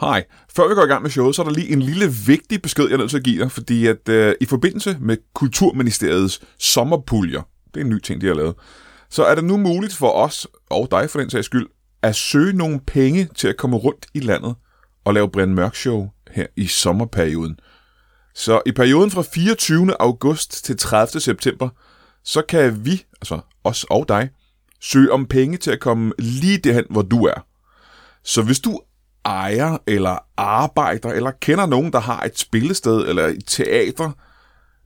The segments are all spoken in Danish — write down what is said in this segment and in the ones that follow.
Hej. Før vi går i gang med showet, så er der lige en lille vigtig besked, jeg er nødt til at give dig, fordi at øh, i forbindelse med Kulturministeriets sommerpuljer, det er en ny ting, de har lavet, så er det nu muligt for os, og dig for den sags skyld, at søge nogle penge til at komme rundt i landet og lave Brian Mørk Show her i sommerperioden. Så i perioden fra 24. august til 30. september, så kan vi, altså os og dig, søge om penge til at komme lige derhen, hvor du er. Så hvis du ejer eller arbejder, eller kender nogen, der har et spillested, eller et teater,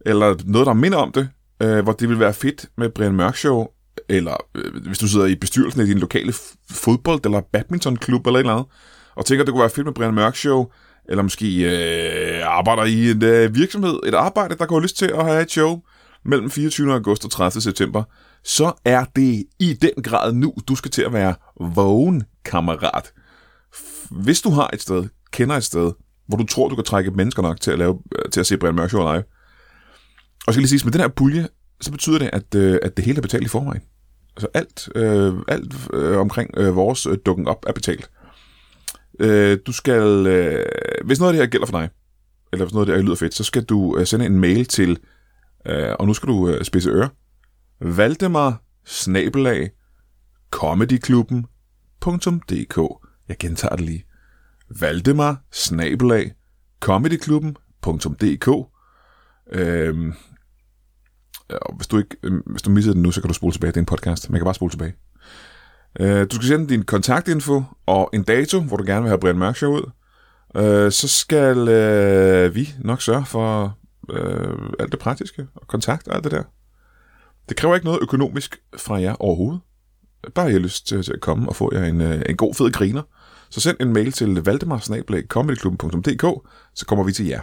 eller noget, der minder om det, øh, hvor det vil være fedt med Brian Mørk Show, eller øh, hvis du sidder i bestyrelsen i din lokale fodbold- eller badmintonklub eller et eller andet, og tænker, det kunne være fedt med Brian Mørk Show, eller måske øh, arbejder i en øh, virksomhed, et arbejde, der kunne lyst til at have et show mellem 24. august og 30. september, så er det i den grad nu, du skal til at være vågen, kammerat. Hvis du har et sted, kender et sted, hvor du tror, du kan trække mennesker nok til at, lave, øh, til at se Brian Mørk Show live, og skal lige sige, med den her pulje, så betyder det, at, øh, at det hele er betalt i forvejen. Altså alt, øh, alt øh, omkring øh, vores øh, dukken op er betalt. Øh, du skal, øh, hvis noget af det her gælder for dig, eller hvis noget af det her lyder fedt, så skal du øh, sende en mail til, øh, og nu skal du øh, spidse ører, Valdemar snabelag comedyklubben.dk Jeg gentager det lige. Valdemar snabelag comedyklubben.dk øhm, og hvis du ikke øhm, hvis du misser den nu, så kan du spole tilbage. Det er en podcast. Man kan bare spole tilbage. Øh, du skal sende din kontaktinfo og en dato, hvor du gerne vil have Brian Mørk Show ud. Øh, så skal øh, vi nok sørge for øh, alt det praktiske og kontakt og alt det der. Det kræver ikke noget økonomisk fra jer overhovedet. Bare jeg har lyst til, til at komme og få jer en, øh, en god fed griner. Så send en mail til valdemarsnablag.comedyklubben.dk, så kommer vi til jer.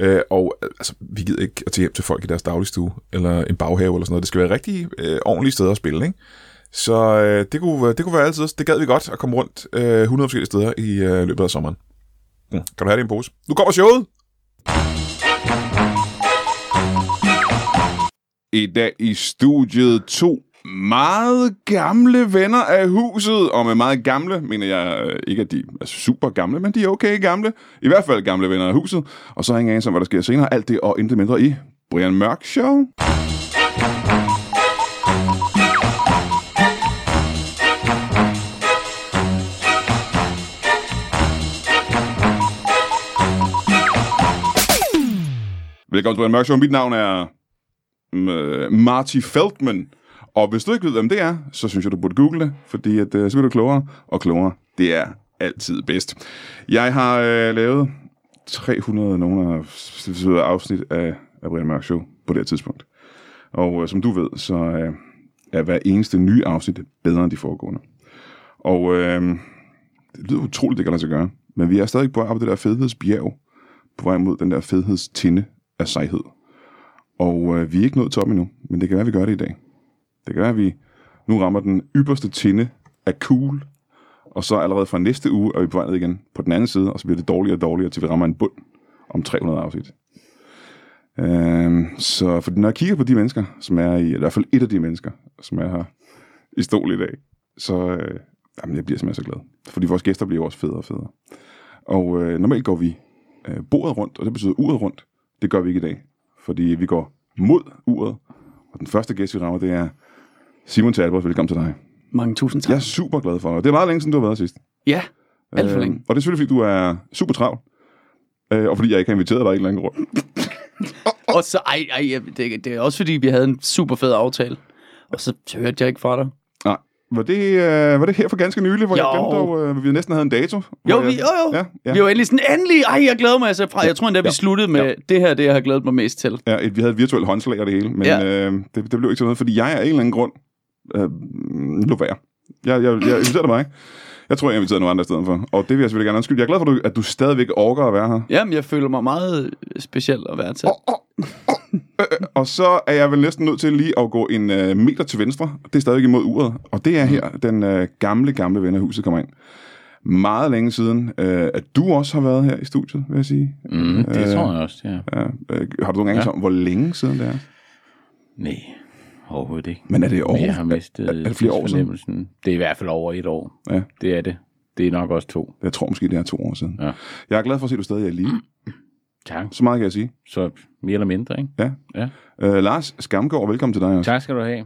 Øh, og altså, vi gider ikke at tage hjem til folk i deres dagligstue, eller en baghave eller sådan noget. Det skal være rigtig øh, ordentlige steder at spille, ikke? Så øh, det, kunne, det kunne være altid. Det gad vi godt at komme rundt øh, 100 forskellige steder i øh, løbet af sommeren. Mm. Kan du have det i en pose? Nu kommer showet! I dag i studiet to meget gamle venner af huset, og med meget gamle mener jeg øh, ikke, at de er super gamle, men de er okay gamle. I hvert fald gamle venner af huset. Og så hænger jeg som, hvad der sker senere. Alt det og intet mindre i Brian Mørk Show. Velkommen til Brian Mørk Show. Mit navn er mm, øh, Marty Feldman. Og hvis du ikke ved, hvem det er, så synes jeg, du burde google det, fordi at, øh, så bliver du klogere, og klogere, det er altid bedst. Jeg har øh, lavet 300 nogle af afsnit af, af Brian Mørk Show på det her tidspunkt. Og øh, som du ved, så øh, er hver eneste nye afsnit bedre end de foregående. Og øh, det lyder utroligt, det kan lade sig gøre. Men vi er stadig på vej op det der fedhedsbjerg, på vej mod den der fedhedstinde af sejhed. Og øh, vi er ikke nået top endnu, men det kan være, at vi gør det i dag. Det kan være, at vi nu rammer den ypperste tinde af cool, og så allerede fra næste uge er vi på vej ned igen på den anden side, og så bliver det dårligere og dårligere, til vi rammer en bund om 300 afsnit. Øhm, så for når jeg kigger på de mennesker, som er i, i hvert fald et af de mennesker, som er her i stol i dag, så øh, jamen, jeg bliver simpelthen så glad. Fordi vores gæster bliver også federe og federe. Og øh, normalt går vi øh, bordet rundt, og det betyder uret rundt. Det gør vi ikke i dag, fordi vi går mod uret. Og den første gæst, vi rammer, det er Simon Talbot. Velkommen til dig. Mange tusind tak. Jeg er super glad for dig. Det er meget længe siden, du har været sidst. Ja, alt for Øh, længe. Og det er selvfølgelig, fordi du er super travl. Øh, og fordi jeg ikke har inviteret dig i en eller anden grund. Og så, ej, ej, det, det er også fordi, vi havde en super fed aftale. Og så hørte jeg ikke fra dig. Nej. Var det, øh, var det her for ganske nylig, hvor Jo. jeg glemte, dog, øh, vi næsten havde en dato? Jo, vi, jo, jo. Ja, ja. Vi var endelig sådan, endelig, ej, jeg glæder mig. Altså, fra, jeg tror endda, vi Ja. sluttede med, Ja. det her, det jeg har glædet mig mest til. Ja, et, vi havde et virtuelt håndslag og det hele, men ja. Ja. øh, det, det blev ikke til noget, fordi jeg er af en eller anden grund øh, lå værd. Jeg, jeg, jeg inviterede dig. Jeg tror, jeg inviterede nogle andre i stedet for. Og det vil jeg selvfølgelig gerne undskylde. Jeg er glad for, at du, at du stadigvæk orker at være her. Jamen, jeg føler mig meget speciel at være til. Og så er jeg vel næsten nødt til lige at gå en øh, meter til venstre. Det er stadig imod uret. Og det er her, den øh, gamle, gamle ven af huset kommer ind. Meget længe siden, øh, at du også har været her i studiet, vil jeg sige. Mm, det Øh, tror jeg også, ja. Ja, øh, har du nogen Ja. om, hvor længe siden det er? Nej, overhovedet ikke. Men er det? Men jeg har mistet er, er det flere år siden? Det er i hvert fald over et år. Ja. Det er det. Det er nok også to. Jeg tror måske, det er to år siden. Ja. Jeg er glad for at se, at du stadig er i live. Tak. Så meget kan jeg sige. Så mere eller mindre, ikke? Ja. Ja. Øh, Lars Skamgaard, velkommen til dig også. Tak skal du have.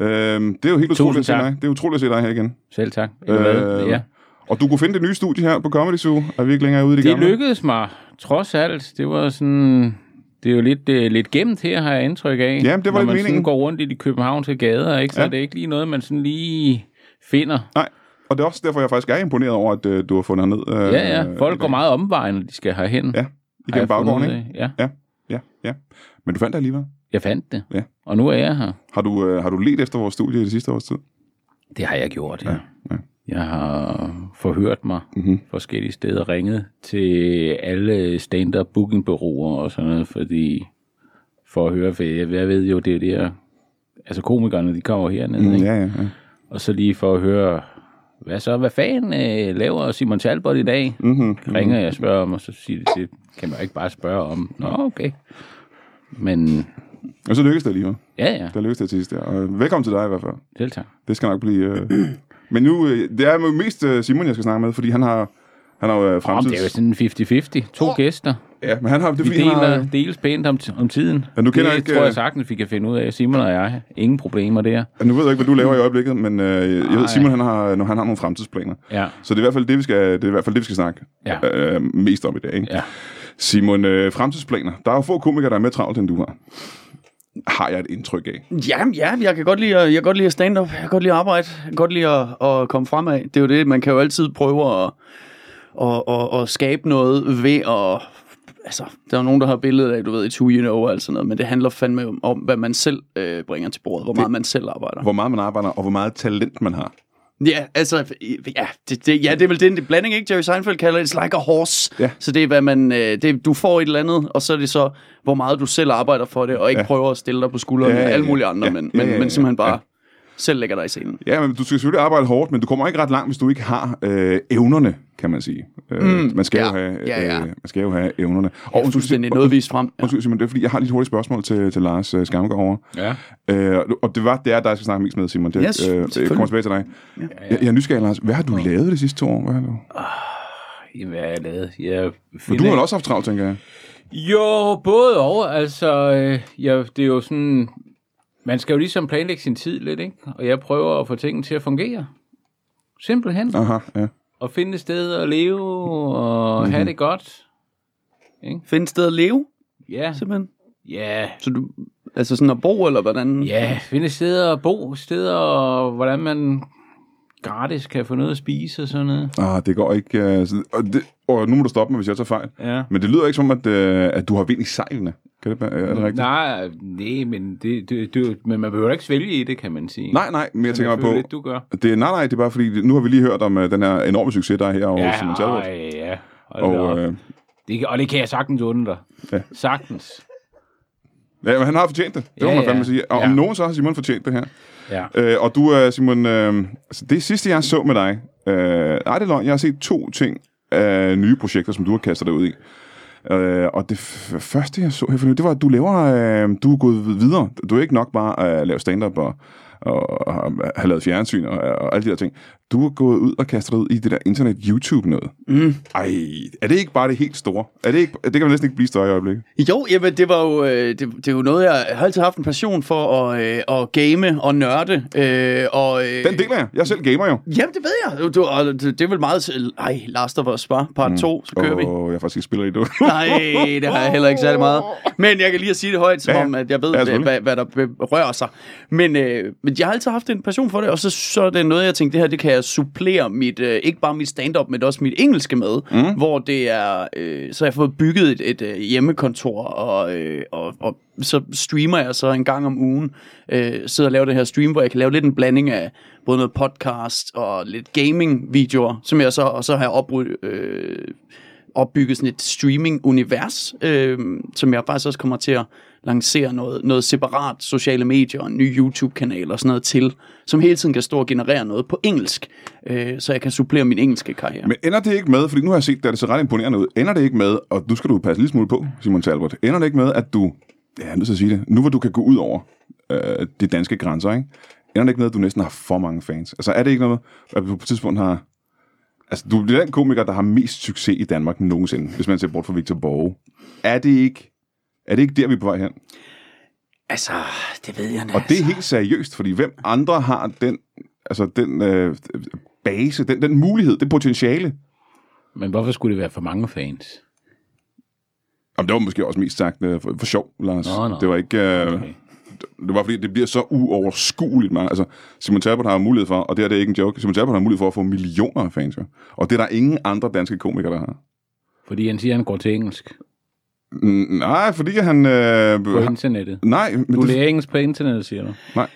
Øhm, det er jo helt Tusind utroligt at se tak. dig. Det er utroligt at se dig her igen. Selv tak. Øh, ja. Og du kunne finde det nye studie her på Comedy Zoo. Er vi ikke længere ude i det, Det gamle? lykkedes mig, trods alt. Det var sådan... Det er jo lidt, øh, lidt gemt her, har jeg indtryk af. Jamen, det var Når lidt man meningen. sådan går rundt i de københavnske gader, ikke? så Ja. ja. er det ikke lige noget, man sådan lige finder. Nej. Og det er også derfor, jeg faktisk er imponeret over, at øh, du har fundet ned. Øh, Ja, ja. Folk går meget omvejen, når de skal herhen. Ja, igennem baggården, ikke? af. Ja, Ja, ja. Men du fandt det alligevel. jeg fandt det. Ja. Og nu er jeg her. Har du, øh, har du let efter vores studie i det sidste års tid? Det har jeg gjort, ja. Ja, ja. Jeg har forhørt mig Mhm. forskellige steder, ringet til alle stand-up bookingbureauer og sådan noget, fordi for at høre, for jeg, jeg ved jo, det er det her, altså komikerne, de kommer hernede, Mm, ikke? ja, ja, ja. og så lige for at høre, hvad så, hvad fanden øh, laver Simon Talbot i dag? Mm-hmm. Ringer jeg og spørger om, og så siger det, det kan man jo ikke bare spørge om. Nå, okay. Men Og så lykkedes det alligevel. ja, ja, Der lykkedes det til sidst. Ja. Og velkommen til dig i hvert fald. selv tak. Det skal nok blive... Øh... Men nu, øh, det er jo mest øh, Simon, jeg skal snakke med, fordi han har, han har jo øh, Om, fremtids... det er jo sådan 50-50. To gæster. Ja, men han har... Det er, Vi fordi, han deler, har, deles pænt om, om tiden. Ja, nu kender det jeg ikke, tror øh, jeg sagtens, vi kan finde ud af. Simon og jeg, ingen problemer der. nu ved jeg ikke, hvad du laver i øjeblikket, men øh, jeg ved. Simon han har, når han har nogle fremtidsplaner. Ja, Så det er i hvert fald det, vi skal, det er i hvert fald det, vi skal snakke Ja. øh, mest om i dag. Ikke? ja. Simon, øh, fremtidsplaner. Der er jo få komikere, der er mere travlt, end du har. Har jeg et indtryk af. Ja, ja, jeg kan godt lide at, jeg kan godt lide at stand up. Jeg kan godt lide at arbejde. Jeg kan godt lide at, at komme fremad. Det er jo det, man kan jo altid prøve at, at, at, at skabe noget ved at... Altså, der er nogen, der har billedet af, du ved, et who you know og alt sådan noget, men det handler fandme om, om hvad man selv øh, bringer til bordet, hvor meget man selv arbejder. Hvor meget man arbejder, og hvor meget talent man har. Ja, altså, ja, det, det, ja, det er vel den blanding, ikke? Jerry Seinfeld kalder det, it's like a horse. Ja. Så det er, hvad man, øh, det, du får et eller andet, og så er det så, hvor meget du selv arbejder for det, og ikke Ja. prøver at stille dig på skuldrene Ja, ja, ja, alle mulige andre, Ja, men, ja, men, ja, ja, men simpelthen bare. Selv lægger dig i scenen. Ja, men du skal selvfølgelig arbejde hårdt, men du kommer ikke ret langt, hvis du ikke har øh, evnerne, kan man sige. Øh, mm, man, skal ja, jo have, ja, ja. Øh, man skal jo have evnerne. Og Ja, undskyld, fuldstændig Simon- noget vist frem. Ja. Undskyld, Simon, det er fordi, jeg har lige et hurtigt spørgsmål til, til Lars øh, Skamgaard over. Ja. Øh, og det var det er dig, jeg skal snakke mest med, Simon. Det, Ja, øh, jeg kommer tilbage til dig. Ja. Jeg, jeg er nysgerrig, Lars. Hvad har du lavet de sidste to år? Hvad har du? Jamen, Hvad har jeg lavet? Jeg For du har også haft travlt, tænker jeg. Jo, både og. Altså, øh, ja, det er jo sådan... Man skal jo ligesom planlægge sin tid lidt, ikke? Og jeg prøver at få tingene til at fungere. Simpelthen. Aha, ja. Og finde et sted at leve og mm-hmm. have det godt. Finde et sted at leve, Ja, simpelthen. ja, Så du, altså sådan at bo, eller hvordan? ja. Finde et sted at bo, steder, og hvordan man gratis kan få noget at spise og sådan noget. Ah, det går ikke... Uh, så, og, det, og nu må du stoppe mig, hvis jeg tager fejl. Ja. Men det lyder ikke som, at, uh, at du har vind i sejlene. Kan det, er det rigtigt? Nej, nej, men, det, det, det, men man behøver ikke svælge i det, kan man sige. Nej, nej, men jeg tænker mig på... Lidt, du gør. Det, nej, nej, det er bare fordi, nu har vi lige hørt om uh, den her enorme succes, der er her over Ja, Simon Talbot. ja. Da op. Og, øh, Det, kan- og det kan jeg sagtens undre dig. Ja. Sagtens. Ja, men han har fortjent det. Det må Ja, man ja. fandme sige. Og om Ja. nogen, så har Simon fortjent det her. Ja. Øh, og du, øh, Simon, øh, altså det sidste, jeg så med dig, øh, nej, det er løgn, jeg har set to ting af nye projekter, som du har kastet dig ud i. Øh, og det første, jeg så her for det var, at du laver, øh, du er gået videre. Du er ikke nok bare at lave stand-up og, og, og have lavet fjernsyn og, og alle de der ting. Du er gået ud og kastet ud i det der internet-YouTube noget. Mm. Ej, er det ikke bare det helt store? Er det, ikke, det kan man næsten ikke blive større i øjeblikket. Jo, jamen, det var jo, øh, det, det er jo noget, jeg har altid haft en passion for at, øh, at game og nørde. Øh, og, øh, Den deler jeg. Jeg er selv gamer jo. Jamen, det ved jeg. Du, og det, er vel meget. Ej, Last of Us, bare part 2, så kører vi. Og jeg faktisk ikke spiller i det. Nej, det har jeg heller ikke særlig meget. Men jeg kan lige at sige det højt, som Ja, om, at jeg ved, Ja, hvad, hvad der rører sig. Men, øh, men jeg har altid haft en passion for det, og så, så er det noget, jeg tænkte, det her, det kan jeg supplere mit, øh, ikke bare mit stand-up, men også mit engelske med, mm. hvor det er, øh, så har jeg fået bygget et, et øh, hjemmekontor, og, øh, og, og så streamer jeg så en gang om ugen, øh, sidder og laver det her stream, hvor jeg kan lave lidt en blanding af både noget podcast og lidt gaming-videoer, som jeg så, og så har jeg opbrudt, øh, opbygget sådan et streaming-univers, øh, som jeg faktisk også kommer til at lancere noget, noget separat sociale medier og en ny YouTube-kanal og sådan noget til, som hele tiden kan stå og generere noget på engelsk, øh, så jeg kan supplere min engelske karriere. Men ender det ikke med, fordi nu har jeg set at det ser ret imponerende ud, ender det ikke med, og nu skal du passe lidt smule på, Simon Talbot, ender det ikke med, at du, ja, jeg er nødt til at sige det, nu hvor du kan gå ud over øh, de danske grænser, ikke? ender det ikke med, at du næsten har for mange fans? Altså er det ikke noget, at du på et tidspunkt har Altså, du er den komiker, der har mest succes i Danmark nogensinde, hvis man ser bort fra Victor Borge. Er det ikke, er det ikke der, vi er på vej hen? Altså, det ved jeg Og det er helt seriøst, fordi hvem andre har den, altså den øh, base, den, den mulighed, det potentiale? Men hvorfor skulle det være for mange fans? Jamen, det var måske også mest sagt øh, for, for sjov, Lars. Nå, nå. Det var ikke... Øh, Okay. Det var fordi, det bliver så uoverskueligt mange. Altså, Simon Talbot har mulighed for, og det her det er ikke en joke, Simon Talbot har mulighed for at få millioner af fans. Jo. Og det er der ingen andre danske komikere, der har. Fordi han siger, at han går til engelsk nej, fordi han... Øh, på internettet. nej, men Du det, lærer engelsk på internettet, siger du? nej.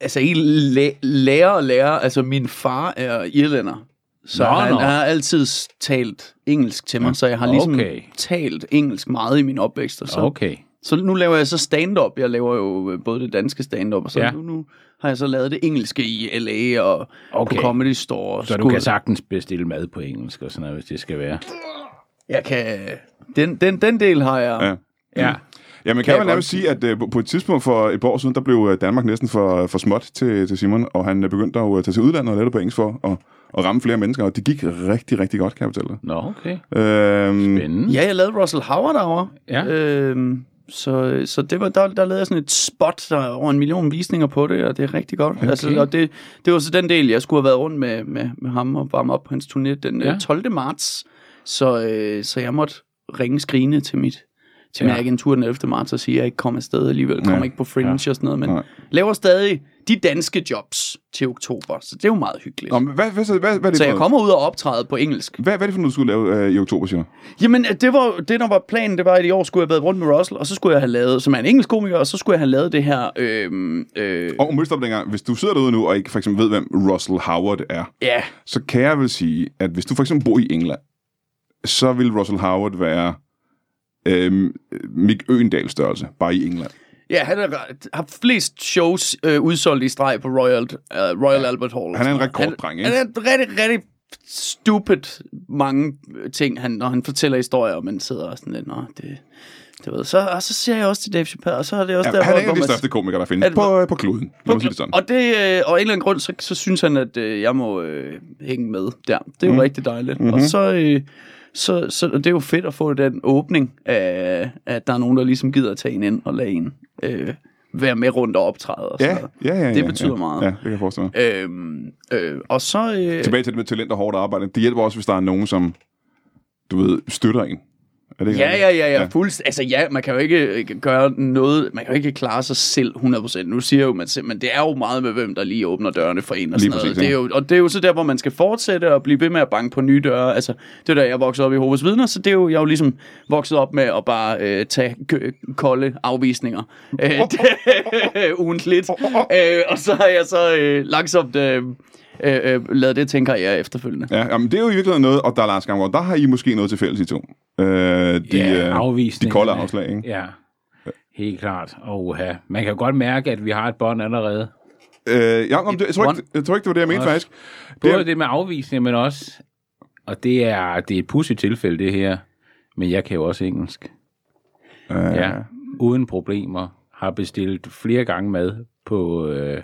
Altså, ikke læ- lærer og lærer. Altså, min far er irlænder. Så Nå, han nå. har altid talt engelsk til mig, ja. så jeg har ligesom Okay. talt engelsk meget i min opvækst. Og så, Okay. så nu laver jeg så stand-up. Jeg laver jo øh, både det danske stand-up, og så Ja. nu, nu har jeg så lavet det engelske i LA og Okay. på Comedy Store. Så du kan sagtens bestille mad på engelsk og sådan noget, hvis det skal være. Jeg kan... Den, den, den del har jeg... Ja. Ja. Ja, man kan, Kan vel nærmest sige, at øh, på- et tidspunkt for et par år siden, der blev øh, Danmark næsten for, for småt til, til Simon, og han øh, begyndte at tage til udlandet og lave det på engelsk for at, at ramme flere mennesker, og det gik rigtig, rigtig godt, kan jeg fortælle dig. Nå, okay. Øhm, Spændende. Ja, jeg lavede Russell Howard derovre. Ja. Øhm, så, så det var, der, der lavede jeg sådan et spot, der er over en million visninger på det, og det er rigtig godt. Okay. Altså, og det, det var så den del, jeg skulle have været rundt med, med, med ham og varme op på hans turné den ja. 12. marts. Så, øh, så jeg måtte ringe skrigende til mit til Ja. min agentur den 11. marts og sige, at jeg ikke kom afsted alligevel. Kommer Ja. ikke på Fringe ja. og sådan noget, men Nej. laver stadig de danske jobs til oktober. Så det er jo meget hyggeligt. Nå, men hvad, hvad, hvad, hvad, hvad, er det så jeg kommer ud og optræde på engelsk. Hvad, hvad er det for noget, du skulle lave øh, i oktober, siger? Jamen, det var det, der var planen, det var, at i år skulle jeg have været rundt med Russell, og så skulle jeg have lavet, som er en engelsk komiker, og så skulle jeg have lavet det her, øh, øh, Og må stoppe dengang. Hvis du sidder derude nu, og ikke for eksempel ved, hvem Russell Howard er, ja, så kan jeg vel sige, at hvis du for eksempel bor i England, så vil Russell Howard være øhm, Mick Øgendal størrelse, bare i England. ja, han er, har flest shows øh, udsolgt i streg på Royal, uh, Royal Albert Hall. Han er en rekorddreng, ikke? Han, er rigtig, rigtig stupid mange ting, han, når han fortæller historier, og man sidder og sådan lidt, nå, det, det ved. Så, og så siger jeg også til Dave Chappelle, og så er det også Ja, der, han er en af de største komikere, der findes det- på, øh, på kloden. Sige det sådan. Og, det, øh, og af en eller anden grund, så, så synes han, at øh, jeg må øh, hænge med der. Det er jo mm. rigtig dejligt. Mhm. Mm-hmm. Og så, øh, så, så det er jo fedt at få den åbning af, at der er nogen, der ligesom gider at tage en ind og lade en øh, være med rundt og optræde. Og Ja, ja, ja, ja. Det betyder ja, meget. Ja, det kan jeg forestille mig. Øhm, øh, og så... Øh, Tilbage til det med talent og hårdt arbejde. Det hjælper også, hvis der er nogen, som, du ved, støtter en. Er det Ja, ja, ja, ja. Fuldst, altså ja, man kan jo ikke øh, gøre noget, man kan jo ikke klare sig selv 100%. Nu siger jeg jo man selv, men det er jo meget med, hvem der lige åbner dørene for en og Lige sådan noget. præcis, Det er jo, og det er jo så der, hvor man skal fortsætte og blive ved med at banke på nye døre. Altså, det er der, jeg voksede op i Hoveds Vidner, så det er jo, jeg er jo ligesom vokset op med at bare øh, tage kolde afvisninger. Øh, ugentligt. Øh, og så har jeg så øh, langsomt øh, øh, øh, lavet det til en karriere efterfølgende. Ja, jamen, det er jo i virkeligheden noget, og der er Lars Gamgaard, der har I måske noget til fælles i to. Øh, de, Ja, øh, de kolde afslag, ikke? Ja, helt klart. Og ja, man kan godt mærke, at vi har et bånd allerede. Øh, ja, om det, jeg, tror ikke, jeg tror ikke, det var det, jeg mente Også. faktisk. Både er- det, det med afvisning, men også, og det er, det er et pudsigt tilfælde, det her, men jeg kan jo også engelsk. Øh, Ja, uden problemer. Har bestilt flere gange mad på... Øh,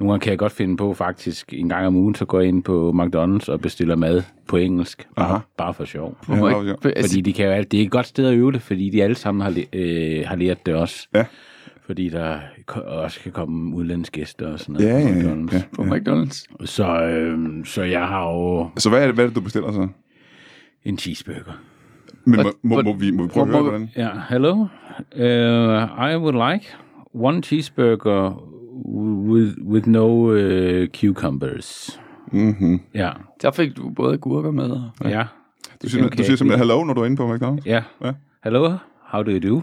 nogle gange kan jeg godt finde på faktisk en gang om ugen, så går jeg ind på McDonald's og bestiller mad på engelsk. Aha. Bare, for sjov. Ja, Fordi de kan jo, alt- det er et godt sted at øve det, fordi de alle sammen har, øh, har lært det også. Ja. Fordi der også kan komme udlandsgæster og sådan noget. Ja, på ja, ja, McDonald's. ja. på McDonald's. Så, øh, så jeg har jo Så hvad er, det, hvad er det, du bestiller så? en cheeseburger. Men må, må, må, vi, må vi prøve at Må- høre, må- hvordan? Ja, hello. Uh, I would like one cheeseburger with with no uh, cucumbers. Mm-hmm. Ja, Der fik du både gurker med. og- ja, Du siger, Okay. du siger simpelthen hello, når du er inde på McDonald's? ja. Ja. Hello, how do you do?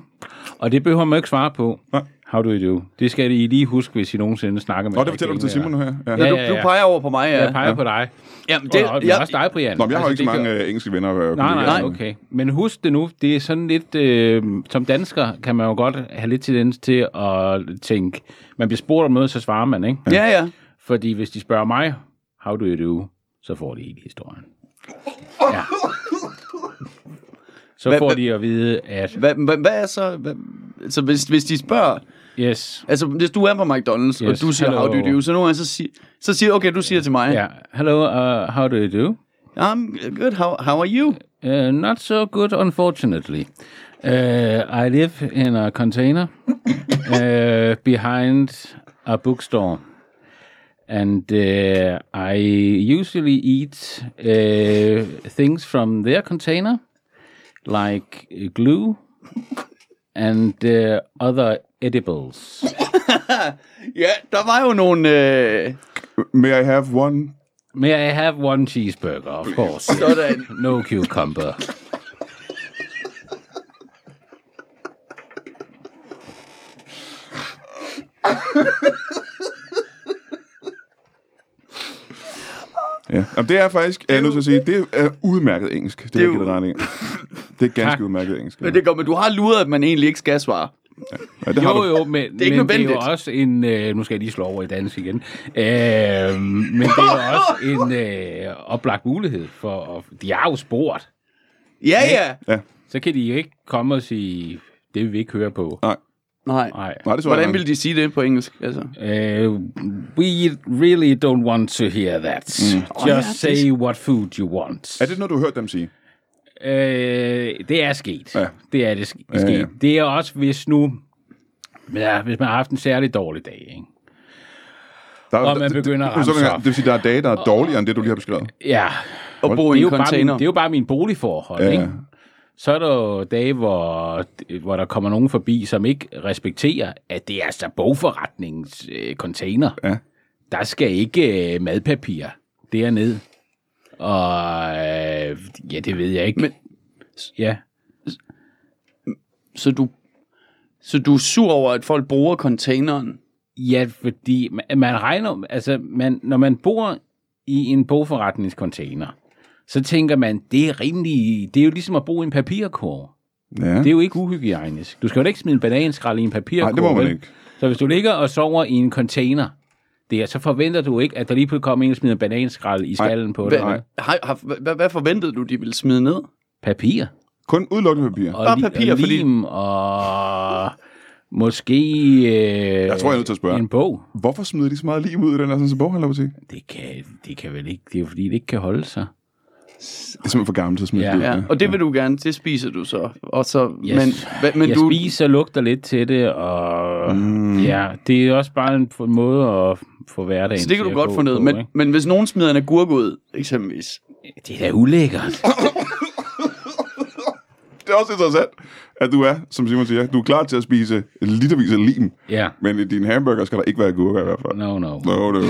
Og det behøver man ikke svare på. Nej. How do you do? Det skal I lige huske, hvis I nogensinde snakker med Nå, det fortæller du til Simon nu her. Ja. Ja, Du, ja, du ja. peger over på mig, ja. Jeg peger på dig. Jamen, Det, det, og, og jeg, også dig, Brian. Nå, jeg har jo Altså, ikke så mange gør- øh, engelske venner. Øh, Nej, nej, nej, okay. Men husk det nu, det er sådan lidt, øh, som dansker kan man jo godt have lidt tendens til at tænke, man bliver spurgt om noget, så svarer man, ikke? ja, ja. Fordi hvis de spørger mig, how do you do, så får de hele historien. Ja. Så Hvad- får de at vide, at Hvad, hvad, hvad er så... Hvad, så hvis, hvis de spørger... yes, Altså, hvis du er på McDonald's, yes, og du siger, hello. how do you do, så nogle gange så siger, så siger okay, du siger til mig, ja, hello, uh, how do you do? I'm good. How, how are you? Uh, not so good, unfortunately. Uh, I live in a container uh, behind a bookstore. And uh, I usually eat uh, things from their container, like glue and uh, other edibles. Ja, der var jo nogle... Øh, May I have one? May I have one cheeseburger, of course. sådan. No cucumber. Ja. Jamen, det er faktisk, er jeg nødt til at sige, det er udmærket engelsk. Det, det er jo- ret Det er ganske Tak. udmærket engelsk. Men det går, men du har luret, at man egentlig ikke skal svare. Ja, det har Jo, du. jo, men Det er ikke men det er jo også en... Øh, nu skal jeg lige slå over i dans igen. Øh, men det er jo også en øh, oplagt mulighed for... At, de har jo spurgt. Ja, ja. Ja. Så kan de jo ikke komme og sige, det vil vi ikke høre på. Nej, Nej. Nej. nej, det så Hvordan jeg vil de sige det på engelsk? Altså? Uh, we really don't want to hear that. Mm. Just ja, det- say what food you want. Er det noget, du har hørt dem sige? Øh, det er sket. Ja. Det er det sk- Ja, sket. ja. Det er også, hvis nu... Ja, hvis man har haft en særlig dårlig dag, ikke? Der, Og man det- begynder at det, ramse det, op. det vil sige, der er dage, der er dårligere end det, du lige har beskrevet. Ja, Og bo det i er, en jo bare container. min, det er jo bare min boligforhold, Ja, ja, ja. ikke? Så er der jo dage, hvor, hvor der kommer nogen forbi, som ikke respekterer, at det er altså bogforretningens øh, container. Ja. Der skal ikke øh, madpapir derned. Og øh, ja, det ved jeg ikke. Men- ja. Så du, så du er sur over, at folk bruger containeren? ja, fordi man, man regner, altså man, når man bor i en bogforretningscontainer, så tænker man, det er rimelig, det er jo ligesom at bo i en papirkurv. Ja. Det er jo ikke uhygiejnisk. Du skal jo ikke smide en bananskrald i en papirkurv. Nej, det må man ikke. Så hvis du ligger og sover i en container, det er, så forventer du ikke, at der lige pludselig kommer en og smider en bananskrald i skallen på dig. Hvad, har, har, hvad, hvad forventede du, de ville smide ned? Papir. Kun udelukkende papir. Og Bare li- papir, og fordi- lim, og måske øh, Jeg tror, jeg er nødt til at spørge. en bog. Hvorfor smider de så meget lim ud i den her sådan, boghandlerbutik? Det kan, det kan vel ikke, det er jo fordi, det ikke kan holde sig. Det er simpelthen for gammelt til at smide Ja. ud. Ja, og det vil du gerne, det spiser du så. Og så Yes. men, hva, men jeg du, spiser og lugter lidt til det, og mm. ja, det er også bare en, måde at få hverdagen så det kan du godt få ned. på, Men, ikke? men hvis nogen smider en agurk ud, eksempelvis. Det er da ulækkert. Det er også interessant, at du er, som Simon siger, du er klar til at spise litervis af lim, ja, men i din hamburger skal der ikke være agurker i hvert fald. no, no. No, no.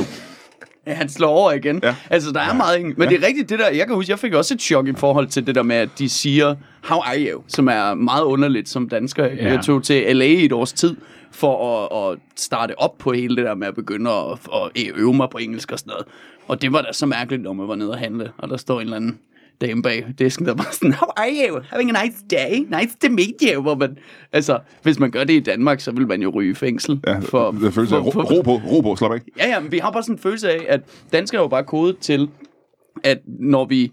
Ja, han slår over igen. Ja. Altså, der er meget... ingen- Men det er rigtigt, det der... Jeg kan huske, jeg fik også et chok i forhold til det der med, at de siger, how are you? Som er meget underligt som dansker. Ja. Jeg tog til LA i et års tid for at, at starte op på hele det der med at begynde at, at øve mig på engelsk og sådan noget. Og det var da så mærkeligt, når man var nede og handle, og der står en eller anden dame bag disken, der var sådan, how are you? Having a nice day? Nice to meet you. Hvor man, altså, hvis man gør det i Danmark, så vil man jo ryge i fængsel. Ja, for, det føles af, ro, ro på, ro på, slap af. Ja, ja, men vi har bare sådan en følelse af, at danskere er jo bare kodet til, at når vi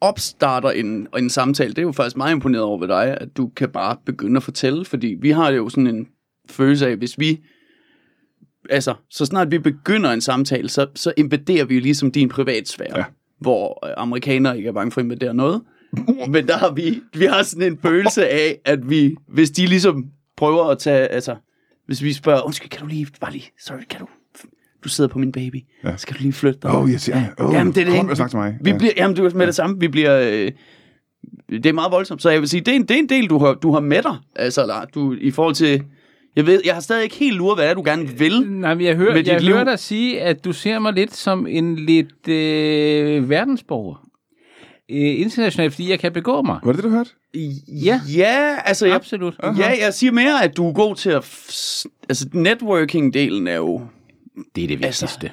opstarter en, en samtale, det er jo faktisk meget imponeret over ved dig, at du kan bare begynde at fortælle, fordi vi har jo sådan en følelse af, hvis vi, altså, så snart vi begynder en samtale, så, så invaderer vi jo ligesom din privatsfære, Ja. Hvor øh, amerikanere ikke er bange for at invadere noget. Men der har vi, vi har sådan en følelse af, at vi, hvis de ligesom prøver at tage, altså, hvis vi spørger, undskyld, kan du lige, bare lige, sorry, kan du, du sidder på min baby, Ja. ja. skal du lige flytte dig? Oh, yes, ja. Oh, Jamen, det er det, kom og snak til mig. Vi Ja. bliver, jamen, det er med det samme. Vi bliver... Øh, det er meget voldsomt. Så jeg vil sige, det er en, det er en del, du har, du har med dig. Altså, der, du, i forhold til... Jeg ved, jeg har stadig ikke helt luret, hvad det er, du gerne vil. Nej, men jeg hører, Med dit jeg liv. hører dig sige, at du ser mig lidt som en lidt øh, verdensborger. Øh, internationalt, fordi jeg kan begå mig. Var det det, du hørte? Ja, Ja, altså... Jeg, absolut. ja, jeg siger mere, at du er god til at... F- altså, networking-delen er jo... Det er det Altså, vigtigste.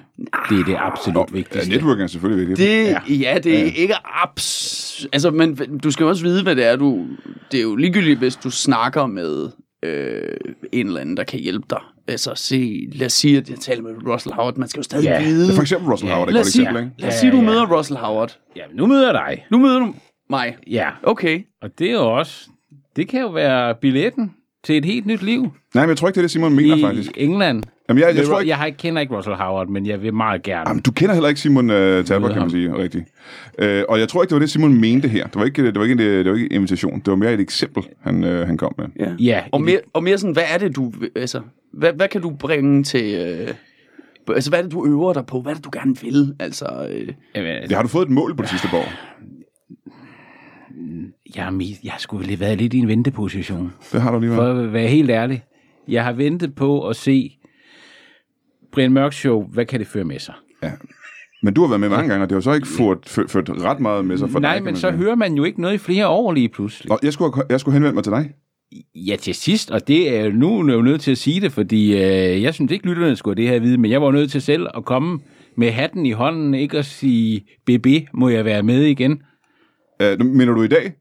Det er det absolut Ja, vigtigste. networking er selvfølgelig vigtigt. Det, Ja. ja. ja, det er ja. ikke abs... Altså, men du skal jo også vide, hvad det er, du... Det er jo ligegyldigt, hvis du snakker med øh, en eller anden, der kan hjælpe dig. Altså, se, lad os sige, at jeg taler med Russell Howard. Man skal jo stadig Ja. vide... For eksempel Russell Howard er et lad godt os sige, eksempel, ikke? lad os Ja, sige, du ja. møder Russell Howard. Ja, men nu møder jeg dig. Nu møder du mig. Ja, Okay. og det er jo også... Det kan jo være billetten til et helt nyt liv Nej, men jeg tror ikke, det er det, Simon mener, i faktisk. England. Jamen, jeg, jeg Jeg, tror jeg, ikke... jeg har ikke, kender ikke Russell Howard, men jeg vil meget gerne. Jamen, du kender heller ikke Simon uh, Talbot, Møde kan man sige, rigtigt. Uh, og jeg tror ikke, det var det, Simon mente her. Det var ikke, det var ikke, en, det var ikke en invitation. Det var mere et eksempel, han, uh, han kom med. Ja. Ja, Og mere, og mere sådan, hvad er det, du... Altså, hvad, hvad kan du bringe til... Øh, altså, hvad er det, du øver dig på? Hvad er det, du gerne vil? Altså, øh, Jamen, altså, Det har du fået et mål på det sidste år. jeg, er mis- jeg skulle vel været lidt i en venteposition. Det har du lige For været. at være helt ærlig. Jeg har ventet på at se Brian Mørk Show. Hvad kan det føre med sig? Ja. Men du har været med mange gange, og det har så ikke ført, ført, ført ret meget med sig for Nej, dig, kan men så sige. hører man jo ikke noget i flere år lige pludselig. Nå, jeg skulle, jeg skulle henvende mig til dig. Ja, til sidst, og det er nu er jeg jo nødt til at sige det, fordi øh, jeg synes ikke, lytterne skulle det her vide, men jeg var nødt til selv at komme med hatten i hånden, ikke at sige, BB, må jeg være med igen? Uh, mener du i dag?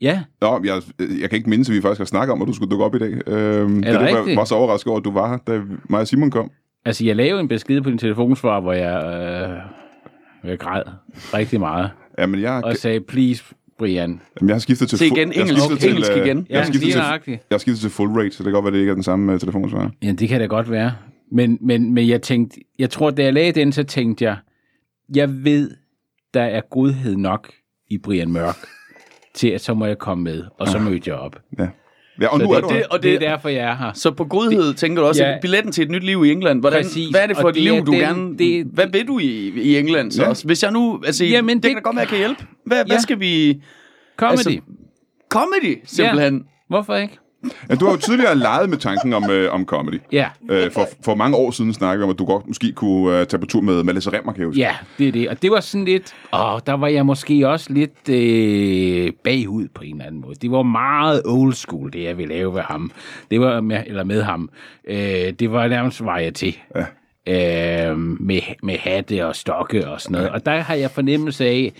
Ja, Nå, jeg, jeg kan ikke mindes, at vi faktisk har snakket om, at du skulle dukke op i dag. Uh, det det var, rigtigt? var så overrasket over, at du var her, da mig og Simon kom. Altså jeg lavede en besked på din telefonsvar, hvor jeg, øh, jeg græd rigtig meget, Ja, men jeg, og sagde, please, Brian. jamen, jeg har skiftet til... Se igen, jeg har engelsk- skiftet engelsk øh, igen. Jeg har skiftet til, jeg har skiftet til full rate, så det kan godt være, det ikke er den samme uh, telefonsvar. Ja, det kan da godt være. Men, men, men jeg tænkte, jeg tror, da jeg lagde den, så tænkte jeg, jeg ved, der er godhed nok i Brian Mørk, til at så må jeg komme med, og så mødte jeg op. Ja. Ja, og nu Så er det, du det, og det er derfor, jeg er her. så på godhed tænker du også, Ja. billetten til et nyt liv i England. Hvordan, Præcis, hvad er det for og et det liv, du den- gerne... det- hvad vil du i, i England så Ja. også? Hvis jeg nu... Altså, Jamen, det, det det- kan da godt være, jeg kan hjælpe. Hvad, ja. hvad skal vi... Comedy. Altså, Comedy, simpelthen. Ja. Hvorfor ikke? Ja, du har jo tidligere leget med tanken om, øh, om comedy. Ja. Øh, for, for mange år siden snakkede vi om, at du godt måske kunne øh, tage på tur med Melissa Remmer, kan jeg huske. Ja, det er det. Og det var sådan lidt... Åh, der var jeg måske også lidt øh, bagud på en eller anden måde. Det var meget old school, det jeg ville lave ved ham. Det var med, eller med ham. Øh, det var nærmest var jeg til. Ja. Øh, med, med hatte og stokke og sådan noget. Og der har jeg fornemmelse af,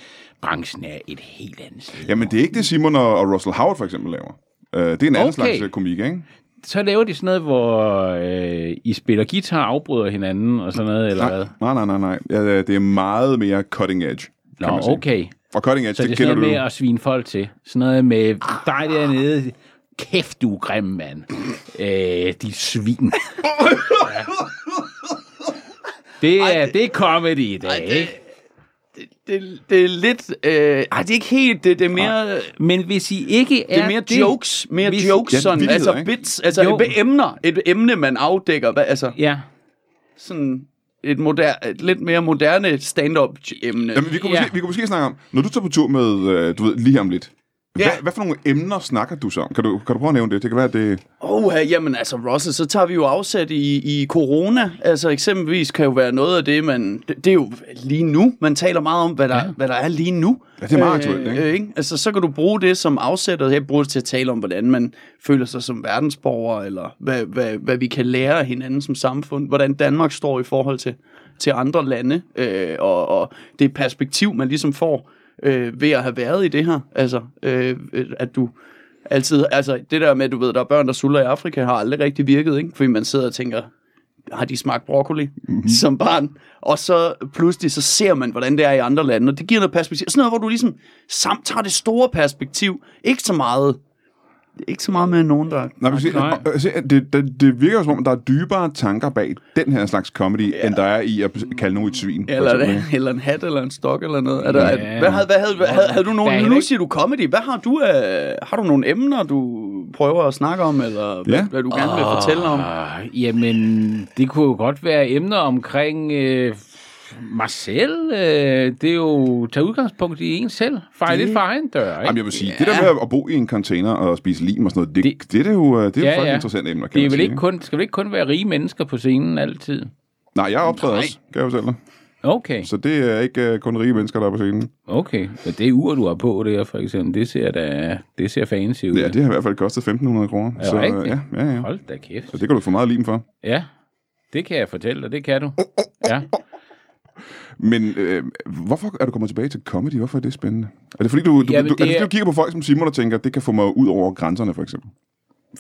branchen er et helt andet sted. Jamen, det er ikke det, Simon og, og Russell Howard for eksempel laver. Øh, det er en anden Okay. slags øh, komik, ikke? Så laver de sådan noget, hvor øh, I spiller guitar, afbryder hinanden og sådan noget, eller hvad? Nej, nej, nej, nej. Ja, det er meget mere cutting edge, kan Nå, okay. Og cutting edge, Så det det, er sådan kender noget du med at svine folk til. Sådan noget med dig dernede. Kæft, du er grim, mand. Øh, de svin. ja. Det er, det er comedy i dag, ikke? Det, det er lidt... Øh, ej, det er ikke helt... Det, det er mere... Men hvis I ikke er Det er mere jokes, mere hvis- jokes, Ja, sådan, altså ikke? bits, altså Jo. et emner, et emne, man afdækker, hvad, altså Ja, sådan et, moder, et lidt mere moderne stand-up emne. Jamen, vi kunne, Ja. måske, vi kunne måske snakke om, når du tager på tur med, øh, du ved, lige om lidt, Ja. hvad, hvad for nogle emner snakker du så om? Kan du, kan du prøve at nævne det? Det kan være, det... Oh, jamen altså, Russell, så tager vi jo afsæt i, i corona. Altså eksempelvis kan jo være noget af det, man... Det, det er jo lige nu. Man taler meget om, hvad der, ja. hvad der er lige nu. Ja, det er meget aktuelt, ikke? Øh, ikke? Altså, så kan du bruge det som afsæt, og jeg bruger det til at tale om, hvordan man føler sig som verdensborger, eller hvad, hvad, hvad vi kan lære af hinanden som samfund. Hvordan Danmark står i forhold til, til andre lande, øh, og, og det perspektiv, man ligesom får øh, ved at have været i det her. Altså, øh, at du altid, altså det der med, du ved, der er børn, der sulter i Afrika, har aldrig rigtig virket, ikke? Fordi man sidder og tænker, har de smagt broccoli mm-hmm. som barn? Og så pludselig, så ser man, hvordan det er i andre lande, og det giver noget perspektiv. Sådan noget, hvor du ligesom samt tager det store perspektiv. Ikke så meget, ikke så meget med nogen, der... Nej, men, se, Nej. og se, det, det, det virker som om, der er dybere tanker bag den her slags comedy, ja. end der er i at kalde nogen et svin. Eller, eksempel. eller en hat, eller en stok, eller noget. Er der, Ja. hvad, havde, hvad, havde, hvad, havde, havde du heller nu ikke- siger du comedy, hvad har du af, har du nogle emner, du prøver at snakke om, eller hvad, Ja. hvad du gerne vil fortælle om? Uh, jamen, det kunne jo godt være emner omkring øh, mig selv. Øh, det er jo tage udgangspunkt i en selv. Fejl lidt for egen dør, ikke? Jamen, jeg vil sige, det der med at bo i en container og spise lim og sådan noget, det, det, Det- det er jo, øh, det er jo Ja, faktisk ja. interessante emner, kan det er vel sige. ikke kun, skal vel ikke kun være rige mennesker på scenen altid? Nej, jeg optræder Nej. også, kan jeg fortælle dig. Okay, Så det er ikke uh, kun rige mennesker, der er på scenen. okay. Men det ur, du har på der, for eksempel, det ser da, det ser fancy ud. Ja, det har i hvert fald kostet 1.500 kroner. Er Så, rigtigt? ja, ja, ja. Hold da kæft. Så det kan du få meget lim for. Ja, det kan jeg fortælle dig, det kan du. Ja. Men øh, hvorfor er du kommet tilbage til comedy? Hvorfor er det spændende? Er det fordi, du, du, Jamen, du, er det det, fordi, er- du kigger på folk som Simon og tænker, det kan få mig ud over grænserne, for eksempel?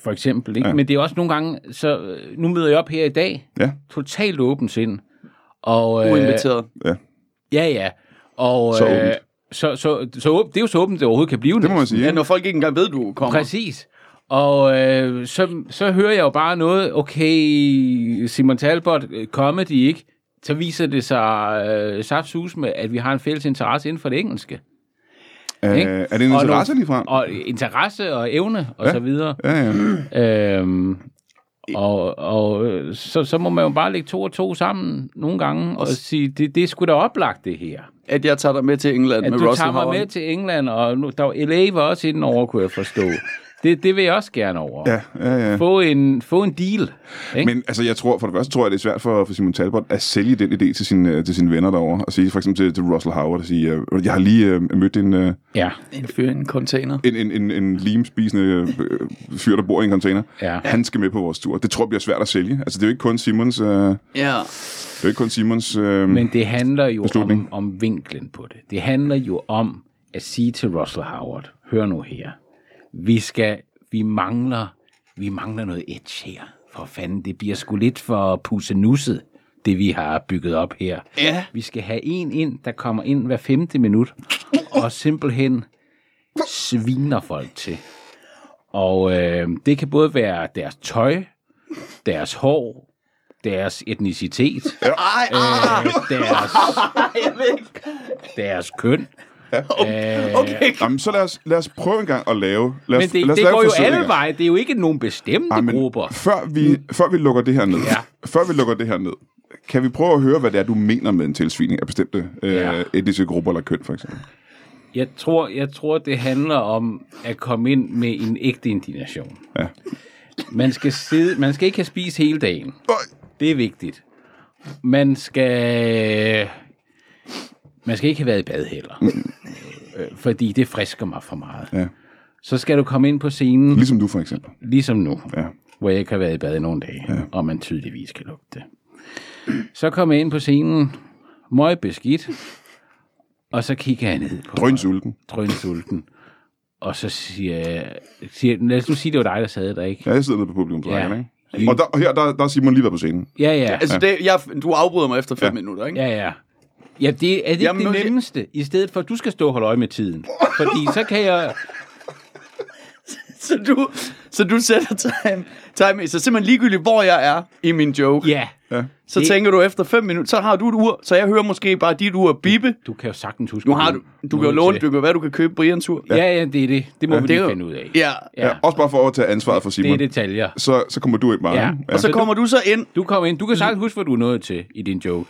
for eksempel. Ikke? Ja. Men det er også nogle gange, så øh, nu møder jeg op her i dag, Ja, totalt åbent sind. Og, øh, Uinviteret. ja. Ja, ja. Og, Så øh, åbent. så, så, så, åbent- det er jo så åbent, det overhovedet kan blive Det må man sige. Ja, Ja, når folk ikke engang ved, du kommer. Præcis. Og øh, så, så hører jeg jo bare noget, okay, Simon Talbot, øh, comedy, ikke? Så viser det sig øh, saftsus med, at vi har en fælles interesse inden for det engelske. Øh, Ikke? er det en Og interesse nogle- lige frem? Og interesse og evne og Ja. så videre. Ja, ja. Øhm, og og øh, så, så må man jo bare lægge to og to sammen nogle gange og sige, det, det er sgu da oplagt det her. At jeg tager dig med til England At med du Russell tager mig Howard. med til England, og nu, der var LA var også inden over, kunne jeg forstå. Det, det vil jeg også gerne over. Ja, ja, ja. Få, en, få en deal. Ikke? Men altså, jeg tror, for det første tror jeg, det er svært for, for Simon Talbot at sælge den idé til, sin, øh, til sine venner derovre. Og sige for eksempel til, til Russell Howard, at sige, øh, jeg har lige øh, mødt en, øh, ja, En fyr i en container. en, en, en, en limspisende øh, fyr, der bor i en container. Ja. Han skal med på vores tur. Det tror jeg bliver svært at sælge. Altså, det er jo ikke kun Simons... Øh, det Ja. er jo ikke kun Simons... Øh, men det handler jo Beslutning. om, om vinklen på det. Det handler jo om at sige til Russell Howard, hør nu her, vi skal, vi mangler, vi mangler noget edge her. For fanden, det bliver sgu lidt for pussenusset, det vi har bygget op her. Ja. Vi skal have en ind, der kommer ind hver femte minut, og simpelthen sviner folk til. Og øh, det kan både være deres tøj, deres hår, deres etnicitet, Ej, øh, deres, deres køn. okay. Jamen, så lad os, lad os prøve en gang at lave... Lad os, Men det, lad os det lave går jo alle veje. Det er jo ikke nogen bestemte Ej, grupper. Før vi, før vi lukker det her ned, Ja. før vi lukker det her ned, kan vi prøve at høre, hvad det er, du mener med en tilsvining af bestemte øh, Ja. etniske grupper eller køn, for eksempel? Jeg tror, jeg tror, det handler om at komme ind med en ægte indignation. Ja. Man skal, sidde, man skal ikke have spist hele dagen. Øj. Det er vigtigt. Man skal... Man skal ikke have været i bad heller. Øh, fordi det frisker mig for meget. Ja. Så skal du komme ind på scenen, Ligesom du, for eksempel. ligesom nu. Ja. hvor jeg ikke har været i bad i nogle dage, ja. og man tydeligvis kan lugte det. Så kommer jeg ind på scenen, møg beskidt, og så kigger jeg ned på Drønsulten. drønsulten, og så siger jeg, siger, lad os nu sige, det var dig, der sad der, ikke? Ja, jeg sidder nede på publikumsrækken, Ja. ikke? Og, der, og her, der, der er Simon lige været på scenen. Ja, ja, Altså, det, jeg, du afbryder mig efter fem Ja. ja. minutter, ikke? ja, ja. Ja, det er det Jamen, ikke det nemmeste, i stedet for, at du skal stå og holde øje med tiden. Fordi så kan jeg... Så du, så du sætter time, time så simpelthen ligegyldigt, hvor jeg er i min joke, Ja, så det- tænker du efter fem minutter, så har du et ur, så jeg hører måske bare dit ur bippe. du kan jo sagtens huske... Nu har du, du kan jo låne, du kan være, du kan købe Brians ur. Ja, ja, det er det. Det må ja, vi lige finde ud af. Ja. Ja, Også bare for at tage ansvaret for det er Simon. detaljer. Så, så kommer du ind bare. Ja. ikke? Og så kommer du så ind, Du kommer ind. Du kan sagtens huske, hvad du er nået til i din joke.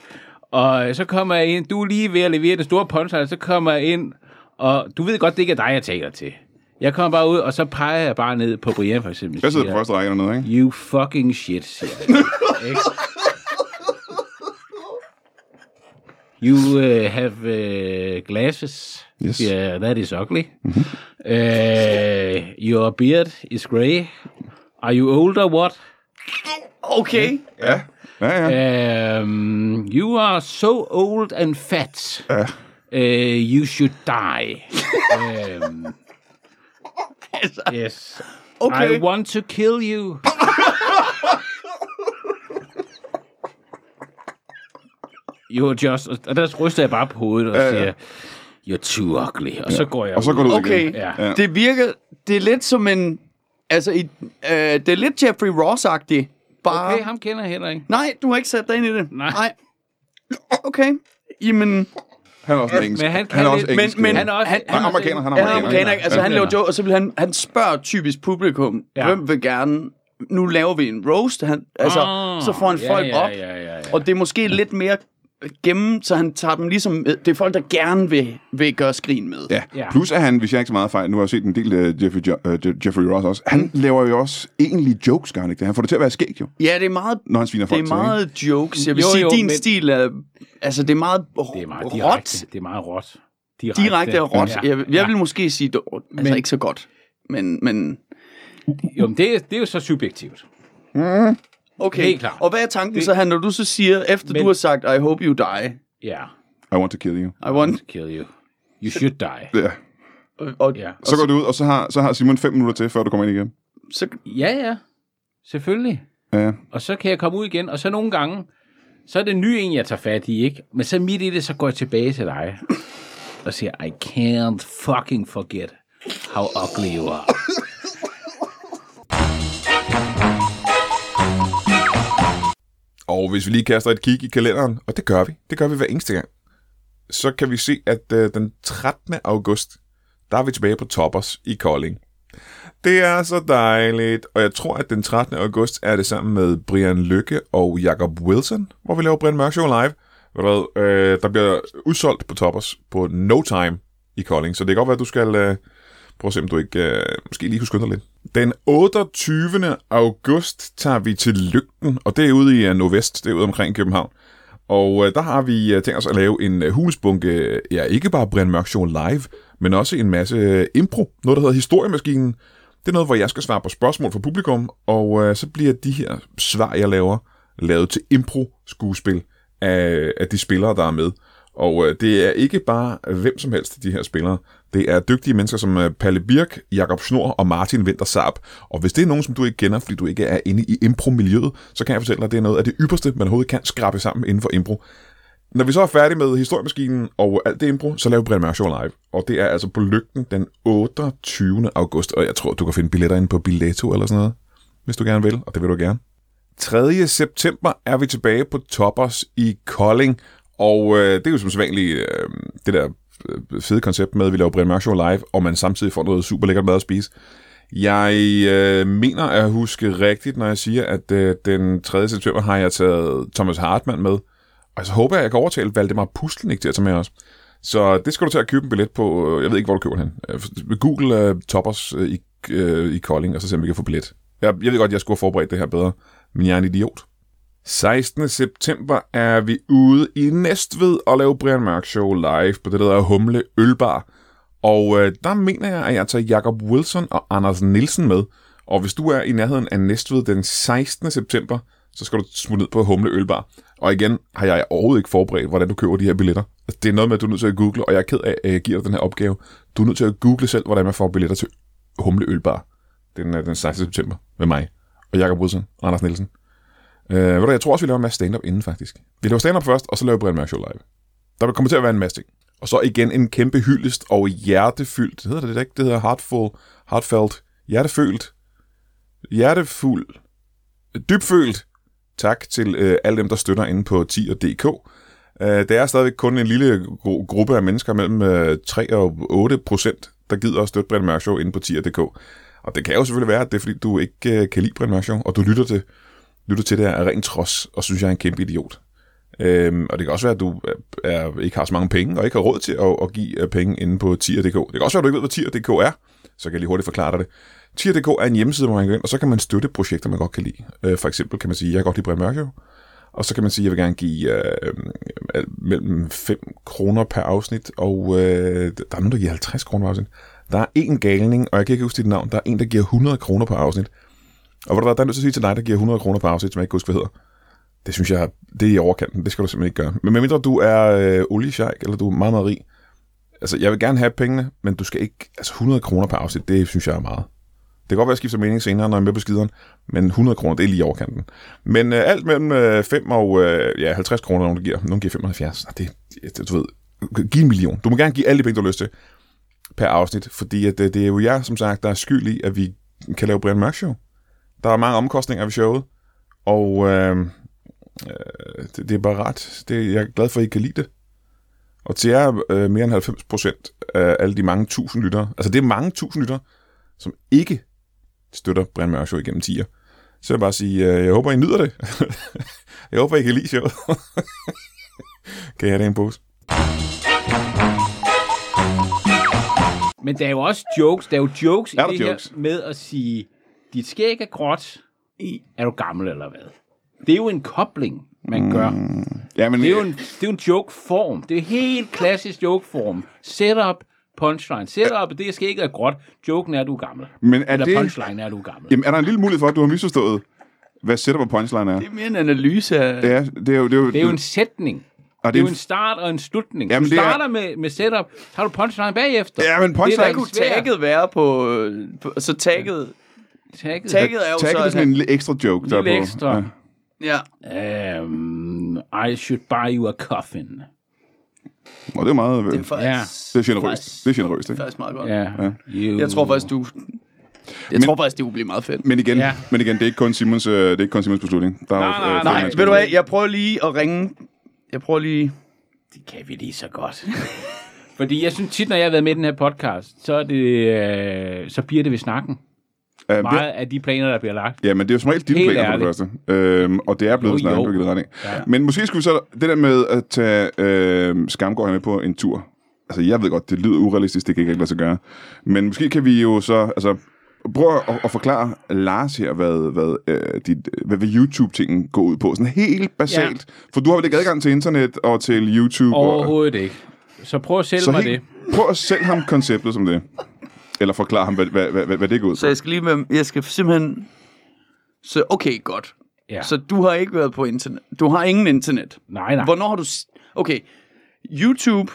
Og så kommer jeg ind. Du er lige ved at levere det store punchline. Så kommer jeg ind. Og du ved godt, det ikke er dig, jeg taler til. Jeg kommer bare ud, og så peger jeg bare ned på Brian, for eksempel. Jeg sidder på første række dernede, ikke? You fucking shit, siger jeg. Ikke? You uh, have uh, glasses. Yes. Yeah, that is ugly. uh, your beard is grey. Are you old or what? okay. Ja. Ja, ja. Um, you are so old and fat. Ja. Uh, you should die. um, yes. Okay. I want to kill you. You're just... Og der ryster jeg bare på hovedet og Ja, ja. siger, you're too ugly. Og så går jeg Og så går du ud Okay, igen. Ja. ja. det virker, det er lidt som en, altså, i, øh, det er lidt Jeffrey Ross-agtigt. Bare, Okay, ham kender jeg heller ikke. nej, du har ikke sat dig ind i det. Nej. nej. Okay, jamen, Han er også en engelsk. Men han kan han er også engelsk. men, men Han er også- han, Han er amerikaner, han er han er amerikaner. amerikaner? Altså, Ja. han laver joke, og så vil han, han spørger typisk publikum, Ja. ja. hvem vil gerne, nu laver vi en roast, han, altså, Ah, så får han ja, folk ja, op, Ja, ja, ja. og det er måske lidt mere gemme, så han tager dem ligesom, med. det er folk, der gerne vil, vil gøre skrin med. Ja. Ja. Plus at han, hvis jeg ikke så meget fejl, nu har jeg set en del af Jeffrey, jo- uh, Jeffrey Ross også, han laver jo også egentlige jokes, gør han ikke det? Han får det til at være skægt jo, Ja, det er meget, når han sviner det folk er til, ikke? meget jokes. Jeg vil Jo, sige, jo, din men- stil er, altså det er meget, Det er meget råt. direkte. Det er meget råt. Direkte, Direkte og råt. Ja. Jeg, jeg Ja. vil måske sige, det, altså Men- ikke så godt. Men, men Jo, men det, er- det er jo så subjektivt. Okay. Helt klart. Og hvad er tanken Det- så her, når du så siger, efter Men- du har sagt, I hope you die, Ja. I want to kill you. I want, Kill you. You should die. Ja. og, og Ja. Så går du ud, og så har, så har Simon fem minutter til, før du kommer ind igen. så, Ja, ja. Selvfølgelig. Ja. Og så kan jeg komme ud igen, og så nogle gange, så er det ny en, jeg tager fat i, ikke? Men så midt i det, så går jeg tilbage til dig og siger, I can't fucking forget how ugly you are. Og hvis vi lige kaster et kig i kalenderen, og det gør vi, det gør vi hver eneste gang, så kan vi se, at øh, den 13. august, der er vi tilbage på Toppers i Kolding. Det er så dejligt, og jeg tror, at den 13. august er det sammen med Brian Lykke og Jacob Wilson, hvor vi laver Brian Mørk Show live. Ved der, øh, der bliver udsolgt på Toppers på no time i Kolding, så det kan godt være, at du skal øh, Prøv at se, om du ikke øh, måske lige kunne skynde dig lidt. Den 28. august tager vi til Lygten, og det er ude i uh, Nordvest, det er ude omkring København. Og øh, der har vi øh, tænkt os at lave en øh, ja ikke bare Brian Mørk Show live, men også en masse øh, impro, noget der hedder Historiemaskinen. Det er noget, hvor jeg skal svare på spørgsmål fra publikum, og øh, så bliver de her svar, jeg laver, lavet til impro-skuespil af, af de spillere, der er med. Og øh, det er ikke bare øh, hvem som helst, de her spillere. Det er dygtige mennesker som øh, Palle Birk, Jakob Snor og Martin Winter Saab. Og hvis det er nogen, som du ikke kender, fordi du ikke er inde i impro-miljøet, så kan jeg fortælle dig, at det er noget af det ypperste, man overhovedet kan skrabe sammen inden for impro. Når vi så er færdige med historiemaskinen og alt det impro, så laver vi Brian Mørk Show live. Og det er altså på lygten den 28. august. Og jeg tror, du kan finde billetter inde på Billetto eller sådan noget, hvis du gerne vil, og det vil du gerne. 3. september er vi tilbage på Toppers i Kolding. Og øh, det er jo som sædvanligt øh, det der øh, fede koncept med, at vi laver Brian Mørk Show live, og man samtidig får noget super lækkert mad at spise. Jeg øh, mener at huske rigtigt, når jeg siger, at øh, den 3. september har jeg taget Thomas Hartmann med. Og så håber jeg, at jeg kan overtale Valdemar Pustelnik til at tage med os. Så det skal du til at købe en billet på. Øh, jeg ved ikke, hvor du køber den. Øh, Google uh, Toppers uh, i, uh, i Kolding, og så se, om vi kan få billet. Jeg, jeg ved godt, at jeg skulle have forberedt det her bedre, men jeg er en idiot. 16. september er vi ude i Næstved og lave Brian Mørk Show live på det, der hedder Humle Ølbar. Og øh, der mener jeg, at jeg tager Jacob Wilson og Anders Nielsen med. Og hvis du er i nærheden af Næstved den 16. september, så skal du smutte ned på Humle Ølbar. Og igen har jeg overhovedet ikke forberedt, hvordan du køber de her billetter. Altså, det er noget med, at du er nødt til at google, og jeg er ked af, at jeg giver dig den her opgave. Du er nødt til at google selv, hvordan man får billetter til Humle Ølbar den, øh, den 16. september med mig og Jacob Wilson og Anders Nielsen. Øh, ved du, jeg tror også, vi laver en masse stand-up inden, faktisk. Vi laver stand-up først, og så laver vi Brian Mørk Show live. Der kommer til at være en masse ting. Og så igen en kæmpe hyldest og hjertefyldt, hedder det det ikke? Det hedder heartful, heartfelt, hjertefølt, hjertefuld, dybfølt. Tak til øh, alle dem, der støtter inde på 10.dk. Øh, det er stadigvæk kun en lille gru- gruppe af mennesker mellem øh, 3 og 8 procent, der gider at støtte Brian Mørk Show inde på 10.dk. Og det kan jo selvfølgelig være, at det er fordi, du ikke øh, kan lide Brian Mørk Show, og du lytter til lytter til det her er ren trods, og synes, jeg er en kæmpe idiot. Øhm, og det kan også være, at du er, ikke har så mange penge, og ikke har råd til at, at give øh, penge inde på tier.dk. Det kan også være, at du ikke ved, hvad tier.dk er, så kan jeg lige hurtigt forklare dig det. Tier.dk er en hjemmeside, hvor man kan gå ind, og så kan man støtte projekter, man godt kan lide. Øh, for eksempel kan man sige, jeg kan godt lide Brian Mørk og så kan man sige, at jeg vil gerne give øh, mellem 5 kroner per afsnit, og øh, der er nogen, der giver 50 kroner per afsnit. Der er en galning, og jeg kan ikke huske dit navn, der er en, der giver 100 kroner per afsnit. Og hvor der, der er nødt til at sige til dig, der giver 100 kroner på afsnit, som jeg ikke kan huske, hvad hedder. Det synes jeg, det er i overkanten. Det skal du simpelthen ikke gøre. Men medmindre du er øh, oliesjejk, eller du er meget, meget rig. Altså, jeg vil gerne have pengene, men du skal ikke... Altså, 100 kroner per afsnit, det synes jeg er meget. Det kan godt være, at jeg skifter mening senere, når jeg er med på skideren, men 100 kroner, det er lige i overkanten. Men øh, alt mellem øh, 5 og øh, ja, 50 kroner, nogen der giver. Nogen giver 75. Ah, det, det, du ved, giv en million. Du må gerne give alle de penge, du har lyst til per afsnit, fordi at, det, det er jo jer, som sagt, der er skyld i, at vi kan lave Brian Mørk Show. Der er mange omkostninger ved showet, og øh, øh, det, det er bare ret. Det, jeg er glad for, at I kan lide det. Og til jer øh, mere end 90 procent af alle de mange tusind lyttere, altså det er mange tusind lyttere, som ikke støtter Brian Mørk Show igennem 10'er. Så jeg vil bare sige, øh, jeg håber, I nyder det. jeg håber, I kan lide showet. kan jeg have det en pose? Men der er jo også jokes. Der er jo jokes Er i det jokes? her med at sige, dit skæg er gråt, er du gammel eller hvad? Det er jo en kobling, man Mm. gør. Ja, men Det er jo en, det er jo en joke-form. Det er helt klassisk joke-form. Setup, punchline. Setup, det er skægget er gråt. Joken er, at du er gammel. Men er Eller det- punchline er, at du er gammel. Jamen, er der en lille mulighed for, at du har misforstået, hvad setup og punchline er? Det er mere en analyse af... Ja, det er jo... Det er jo, Det er jo en sætning. og Det er jo en- start og en slutning. Jamen, du det er- starter med, med setup, så har du punchline bagefter. Ja, men Det er punchline- da Hvad ikke kunne svært. tagget være på... på så tagget... Tagget. Tagget er jo Tagget så... er sådan en ekstra joke, der er Lille på. ekstra. Ja. Ja, Um, I should buy you a coffin. Og det er meget... det er faktisk... Ja. Det er generøst. Det er generøst, Det er ikke? faktisk meget godt. Ja. You... Jeg tror faktisk, du... Jeg tror faktisk, det kunne blive meget fedt. Men igen, Ja. ja. men igen, det er ikke kun Simons, øh, det er ikke kun Simons beslutning. Der er Nej, jo, nej, øh, Nej, ved du hvad, jeg prøver lige at ringe. Jeg prøver lige... Det kan vi lige så godt. Fordi jeg synes tit, når jeg har været med i den her podcast, så, er det, øh, så bliver det ved snakken. Det, Meget af de planer, der bliver lagt. ja, men det er jo som regel dine Helt planer for det ærligt. første. Øhm, og det er blevet Jo, snakket, jo. du kan ret af. Ja. Men måske skulle vi så, det der med at tage øh, Skamgård med på en tur. Altså, jeg ved godt, det lyder urealistisk, det kan ikke lade sig gøre. Men måske kan vi jo så, altså, prøv at, at forklare Lars her, hvad, hvad, øh, dit, hvad, hvad YouTube-tingen går ud på. Sådan helt basalt. Ja. For du har vel ikke adgang til internet og til YouTube? Og, Overhovedet ikke. Så prøv at sælge så mig helt, det. prøv at sælge ham konceptet som det. Eller forklare ham, hvad, hvad, hvad, hvad det går ud på. Så jeg skal lige med... Jeg skal simpelthen... Så okay, godt. Ja. Så du har ikke været på internet. Du har ingen internet. Nej, nej. Hvornår har du... s- Okay, YouTube,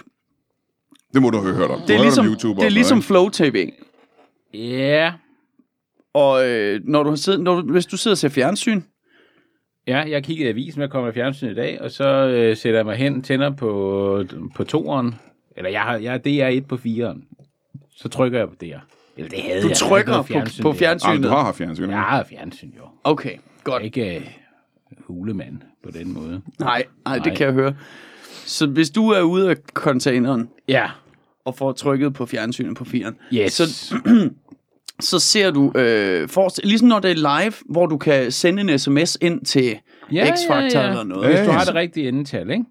Det må du have hørt om. det er ligesom, om YouTube det er ligesom noget, Flow TV. Ja. Og øh, når du har siddet, når du, hvis du sidder og ser fjernsyn, Ja, jeg kiggede i avisen, jeg kommer i fjernsyn i dag, og så øh, sætter jeg mig hen, tænder på, på toeren. Eller jeg har, jeg, det er et på firen. Så trykker jeg på det her. Eller det havde du jeg. trykker Jeg på, fjernsyn på der. Ah, fjernsynet. du har haft fjernsyn. Jeg har fjernsyn, jo. Okay, Jeg godt. er ikke øh, hulemand på den måde. Nej, nej, det Nej. kan jeg høre. Så hvis du er ude af containeren Ja. og får trykket på fjernsynet på firen, Yes. så, så ser du, øh, for, ligesom når det er live, hvor du kan sende en sms ind til Ja, X-Factor ja, ja. eller noget. Hvis du har det rigtige endetal, ikke?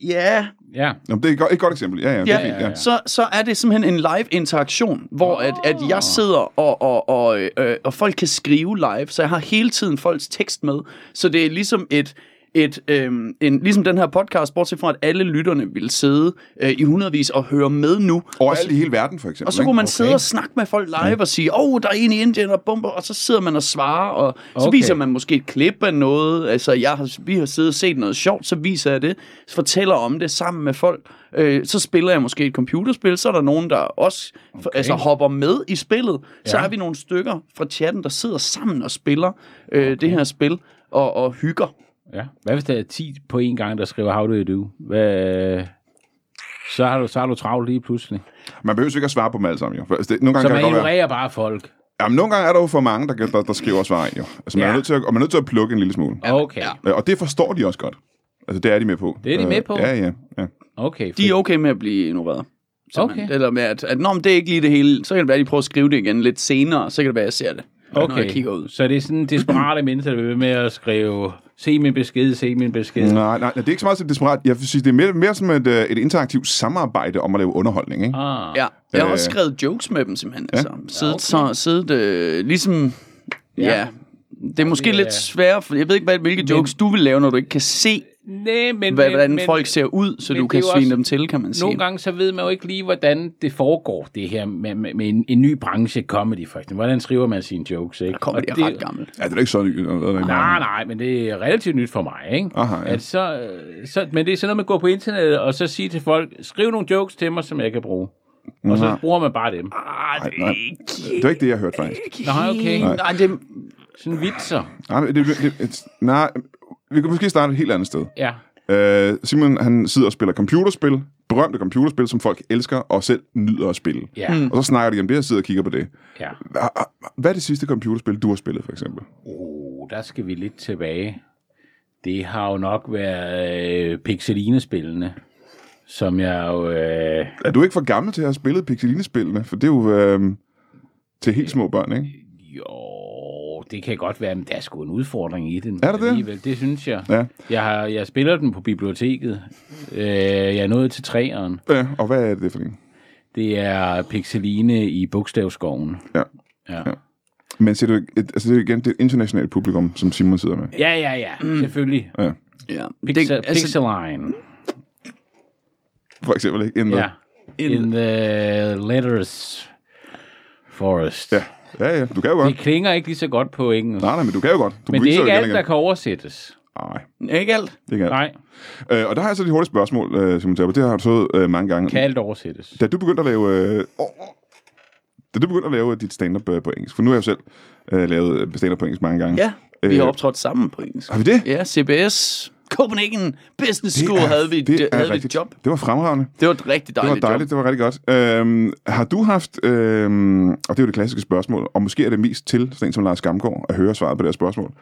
Ja, Ja. Jamen, det er et godt, et godt eksempel. Ja, ja, det er Ja, fint. Ja. så, så er det simpelthen en live interaktion, hvor at, at jeg sidder og, og, og, øh, og folk kan skrive live, så jeg har hele tiden folks tekst med. Så det er ligesom et, et øhm, en, ligesom den her podcast, bortset fra at alle lytterne vil sidde øh, i hundredvis og høre med nu. Overalt i hele verden, for eksempel. Og så kunne man okay. sidde og snakke med folk live og sige, åh, oh, der er en i Indien, der bomber, og så sidder man og svarer, og så Okay. viser man måske et klip af noget, altså jeg har, vi har siddet og set noget sjovt, så viser jeg det, så fortæller om det sammen med folk, øh, så spiller jeg måske et computerspil, så er der nogen, der også okay. altså, hopper med i spillet, så Ja. er vi nogle stykker fra chatten, der sidder sammen og spiller øh, okay. det her spil, og, og hygger. Ja. Hvad hvis der er 10 på en gang, der skriver, how do you do? Hvad, så, har du, så har du travlt lige pludselig. Man behøver jo ikke at svare på dem alle sammen, jo. For, altså, det, nogle gange Så kan man godt være... ignorerer bare folk. Jamen, nogle gange er der jo for mange, der, der, der skriver ind, jo. Altså, man Ja. er nødt til at, og man er nødt til at plukke en lille smule. Okay. Ja. Øh, Og det forstår de også godt. Altså, det er de med på. Det er de med Øh, på? Ja, ja, ja. Okay. De er okay med at blive ignoreret. Okay. Eller med, at, at Nå, men det er ikke lige det hele. Så kan det være, at de prøver at skrive det igen lidt senere. Så kan det være, at jeg ser det, når jeg kigger ud. Så det er sådan desperate mennesker, der vil med at skrive, se min besked, se min besked. Nej, nej, det er ikke så meget som desperat. Jeg vil sige, det er mere, mere som et, øh, et interaktivt samarbejde om at lave underholdning, ikke? Ah. Ja, jeg har Øh. også skrevet jokes med dem simpelthen. Ja. Altså, siddet, Ja, ja, okay. så, siddet øh, ligesom... Ja. Ja. ja. Det er måske det er- lidt svært, for jeg ved ikke, hvad, hvilke jokes du vil lave, når du ikke kan se, Nej, men, hvad, men, hvordan men, folk ser ud, så du det kan er svine også- dem til, kan man sige. Nogle gange så ved man jo ikke lige, hvordan det foregår, det her med, med, med en, en ny branche, comedy for eksempel. Hvordan skriver man sine jokes, ikke? kommer Og det det- ret gammelt. Ja, det er ikke så nyt. Nej, nej, men det er relativt nyt for mig, ikke? Aha, ja. at så, øh, så, men det er sådan noget med at gå på internettet og så sige til folk, skriv nogle jokes til mig, som jeg kan bruge. Og så bruger man bare dem. Ah, Nej, nej. Det var ikke det, jeg hørte, faktisk. Nej, okay. Nej, nej det, Sådan vitser. Nej, det, det, det, nej, vi kan måske starte et helt andet sted. Ja. Uh, Simon, han sidder og spiller computerspil, berømte computerspil, som folk elsker og selv nyder at spille. Ja. Hmm. Og så snakker de om det, og sidder og kigger på det. ja. Hva- Hvad er det sidste computerspil, du har spillet, for eksempel? Oh, der skal vi lidt tilbage. Det har jo nok været øh, Pixeline-spillene, som jeg jo... Øh, Er du ikke for gammel til at have spillet Pixeline-spillene? For det er jo øh, til helt små børn, ikke? Det kan godt være, men der er sgu en udfordring i den. Er det? Alligevel. Det synes jeg. Ja. Jeg, har, jeg spiller den på biblioteket. Øh, jeg er nået til træeren. ja. Og hvad er det for en? Det er Pixeline i Bogstavskoven. Ja. Ja. Men ser du, altså det er igen det er et internationalt publikum, som Simon sidder med. Ja, ja, ja. Mm. Selvfølgelig. Ja. ja. Pixel, det, altså, Pixeline. For eksempel, ikke? In the, Ja. In the letters forest. ja. Ja, ja, du kan jo godt. Det klinger ikke lige så godt på engelsk. Nej, nej, men du kan jo godt. Du Men det er ikke alt, igen. der kan oversættes. Nej, ikke alt. det er ikke alt. Nej, Øh, og der har jeg så de hurtige spørgsmål, øh, Simon Tapper. Det har du så øh, mange gange. kan alt oversættes. Da du begyndte at lave... Øh, da du begyndte at lave dit stand-up øh, på engelsk, for nu har jeg jo selv øh, lavet stand-up på engelsk mange gange. Ja, vi Øh, har optrådt sammen på engelsk. Har vi det? Ja, CBS, Copenhagen Business School havde vi, det det er havde vi et job. Det var fremragende. Det var et rigtig Det var dejligt, dejligt, det var rigtig godt. Øhm, har du haft, øhm, og det er jo det klassiske spørgsmål, og måske er det mest til sådan en som Lars Gamgaard at høre svaret på det her spørgsmål.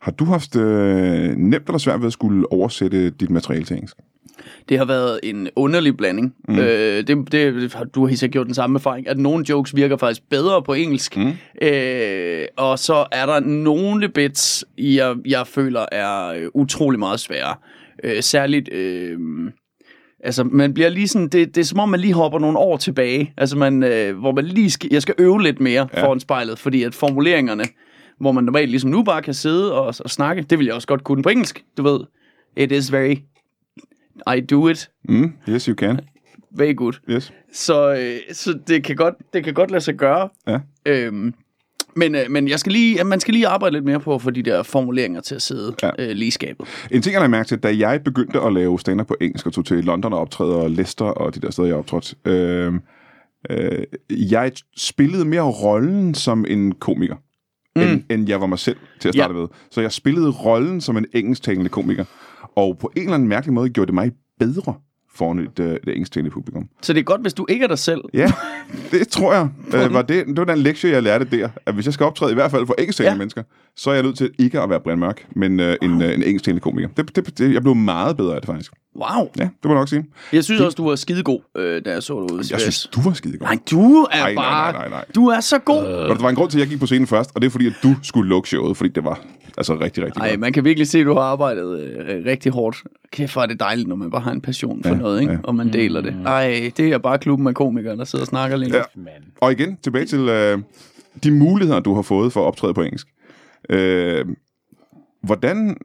Har du haft øh, nemt eller svært ved at skulle oversætte dit materiale til engelsk? Det har været en underlig blanding. Mm. Øh, det, det, du har sikkert gjort den samme erfaring, at nogle jokes virker faktisk bedre på engelsk, mm. øh, og så er der nogle bits, jeg, jeg føler er øh, utrolig meget svære. Øh, særligt... Øh, Altså, man bliver lige sådan, det, det er som om, man lige hopper nogle år tilbage, altså man, øh, hvor man lige skal, jeg skal øve lidt mere ja. foran spejlet, fordi at formuleringerne, hvor man normalt ligesom nu bare kan sidde og, og snakke, det vil jeg også godt kunne på engelsk, du ved. It is very, I do it Mm, yes, you can. very good. Yes. Så, øh, så det, kan godt, det kan godt lade sig gøre. Ja. Øhm, men, øh, men jeg skal lige, man skal lige arbejde lidt mere på at få de der formuleringer til at sidde Ja. øh, lige skabet. En ting, jeg lagde mærke til, da jeg begyndte at lave stand på engelsk og tog til London og optræder og Leicester og de der steder, jeg optrådte, øh, øh, jeg spillede mere rollen som en komiker, mm. end, end jeg var mig selv til at starte Ja. med. Så jeg spillede rollen som en engelsktalende komiker, og på en eller anden mærkelig måde gjorde det mig bedre foran et, øh, et engelsktalende publikum. Så det er godt, hvis du ikke er dig selv. Ja, det tror jeg. Øh, var det, det var den lektie, jeg lærte der. At hvis jeg skal optræde, i hvert fald for engelsktalende ja. Mennesker, så er jeg nødt til ikke at være Brian Mørk, men øh, en, øh, en engelsktalende komiker. Det, det, det, jeg blev meget bedre af det, faktisk. Wow. Ja, det må jeg nok sige. Jeg synes også, du var skidegod, øh, da jeg så dig ude. i Jeg synes, du var skide god. Nej, du er Nej, nej, bare... nej, nej, nej. Du er så god. Og der var en grund til, at jeg gik på scenen først, og det er fordi, at du skulle lukke showet, fordi det var altså rigtig, rigtig Nej, godt. man kan virkelig se, at du har arbejdet øh, rigtig hårdt. Kæft, hvor er det dejligt, når man bare har en passion for Ja, noget, ikke? ja. og man deler det. Ej, det er bare klubben af komikere, der sidder og snakker længe. Ja. Og igen, tilbage til øh, de muligheder, du har fået for at optræde på engelsk. Øh, hvordan,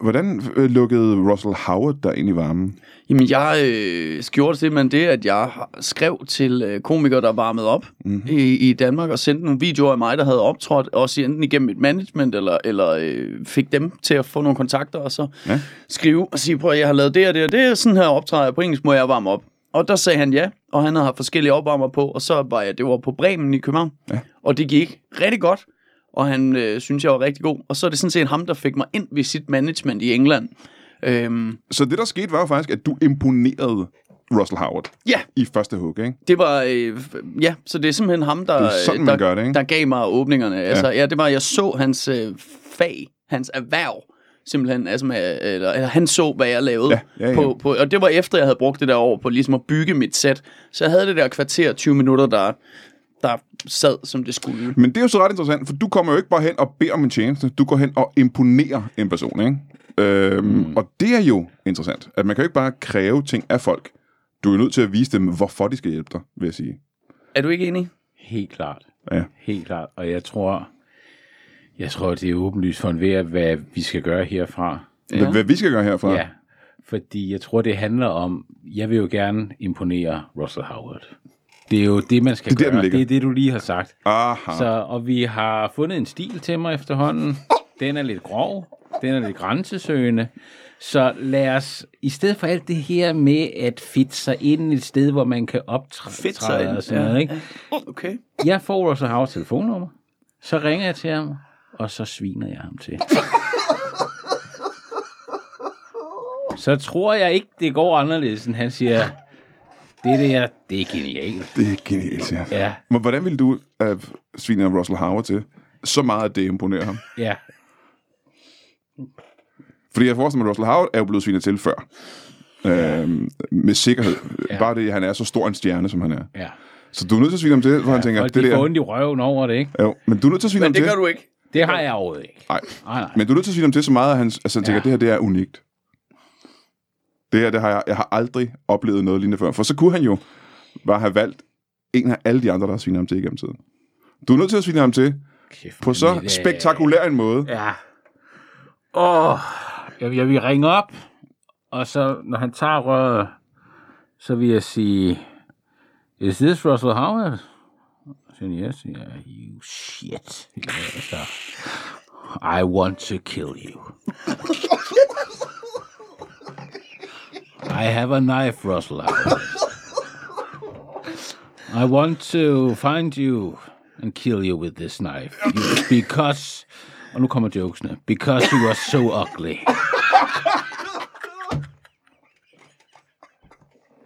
hvordan øh, lukkede Russell Howard der ind i varmen? Jamen, jeg øh, gjorde simpelthen det, at jeg skrev til øh, komikere, der varmede op Mhm. mm-hmm. i, i Danmark, og sendte nogle videoer af mig, der havde optrådt, også enten igennem et management, eller, eller øh, fik dem til at få nogle kontakter, og så Ja. ja. skrive og sige, prøv at jeg har lavet det og det og det, sådan her optræder jeg på engelsk, må jeg varme op. Og der sagde han ja, og han havde haft forskellige opvarmer på, og så var jeg, det var på Bremen i København, Ja. og det gik rigtig godt, og han øh, synes, jeg var rigtig god. Og så er det sådan set ham, der fik mig ind ved sit management i England. Øhm, Så det, der skete, var jo faktisk, at du imponerede Russell Howard ja, i første hug, ikke? Det var, øh, ja, så det er simpelthen ham, der, Det er sådan, der, gør det, ikke? der gav mig åbningerne. Ja. Altså, ja, det var, jeg så hans øh, fag, hans erhverv, simpelthen, altså med, eller, eller han så, hvad jeg lavede. Ja, ja, ja. På, på, og det var efter, jeg havde brugt det der år på ligesom at bygge mit sæt. Så jeg havde det der kvarter, 20 minutter, der, der sad, som det skulle. Men det er jo så ret interessant, for du kommer jo ikke bare hen og beder om en tjeneste, du går hen og imponerer en person, ikke? Øhm, mm. Og det er jo interessant, at man kan jo ikke bare kræve ting af folk. Du er jo nødt til at vise dem, hvorfor de skal hjælpe dig, vil jeg sige. Er du ikke enig? Helt klart. Ja. Helt klart. Og jeg tror, jeg tror, det er åbenlyst for enhver, hvad vi skal gøre herfra. Ja. Hvad vi skal gøre herfra. Ja. Fordi jeg tror, det handler om, jeg vil jo gerne imponere Russell Howard. Det er jo det, man skal Det er der, gøre. ligger. det er det, du lige har sagt. Aha. Så, og vi har fundet en stil til mig efterhånden. Den er lidt grov. Den er lidt grænsesøgende. Så lad os, i stedet for alt det her med at fitte sig ind et sted, hvor man kan optræde og sådan ja. noget, ikke? Okay. Jeg får Russell Howards telefonnummer, så ringer jeg til ham, og så sviner jeg ham til. Så tror jeg ikke, det går anderledes, end han siger, det der, det er genialt. Det er genialt, ja. Ja, Men hvordan vil du uh, svine Russell Howard til? Så meget, at det imponerer ham. ja, Fordi jeg forestiller mig, at Russell Howard er jo blevet svinet til før. Øhm, med sikkerhed. Ja. Bare det, at han er så stor en stjerne, som han er. ja. Så du er nødt til at svine ham til, hvor han tænker, Folk, det de der... ondt i røven over det, ikke? Jo, men du er nødt til at svine ham Men det til. gør du ikke. Det har jeg overhovedet ikke. Nej. Nej, nej. Men du er nødt til at svine ham til så meget, at han, altså, han tænker, Ja. at det her det er unikt. Det her, det har jeg, jeg har aldrig oplevet noget lignende før. For så kunne han jo bare have valgt en af alle de andre, der har svinet ham til igennem tiden. Du er nødt til at svine ham til Kæft, på så det- spektakulær en måde. Ja. Åh, jeg, jeg vil ringe op, og så, når han tager røret, så vil jeg sige, Is this Russell Howard? Så siger han, yes. Yeah, you shit. I want to kill you. I have a knife, Russell. I want to find you and kill you with this knife. You, because, og nu kommer now. because you are so ugly.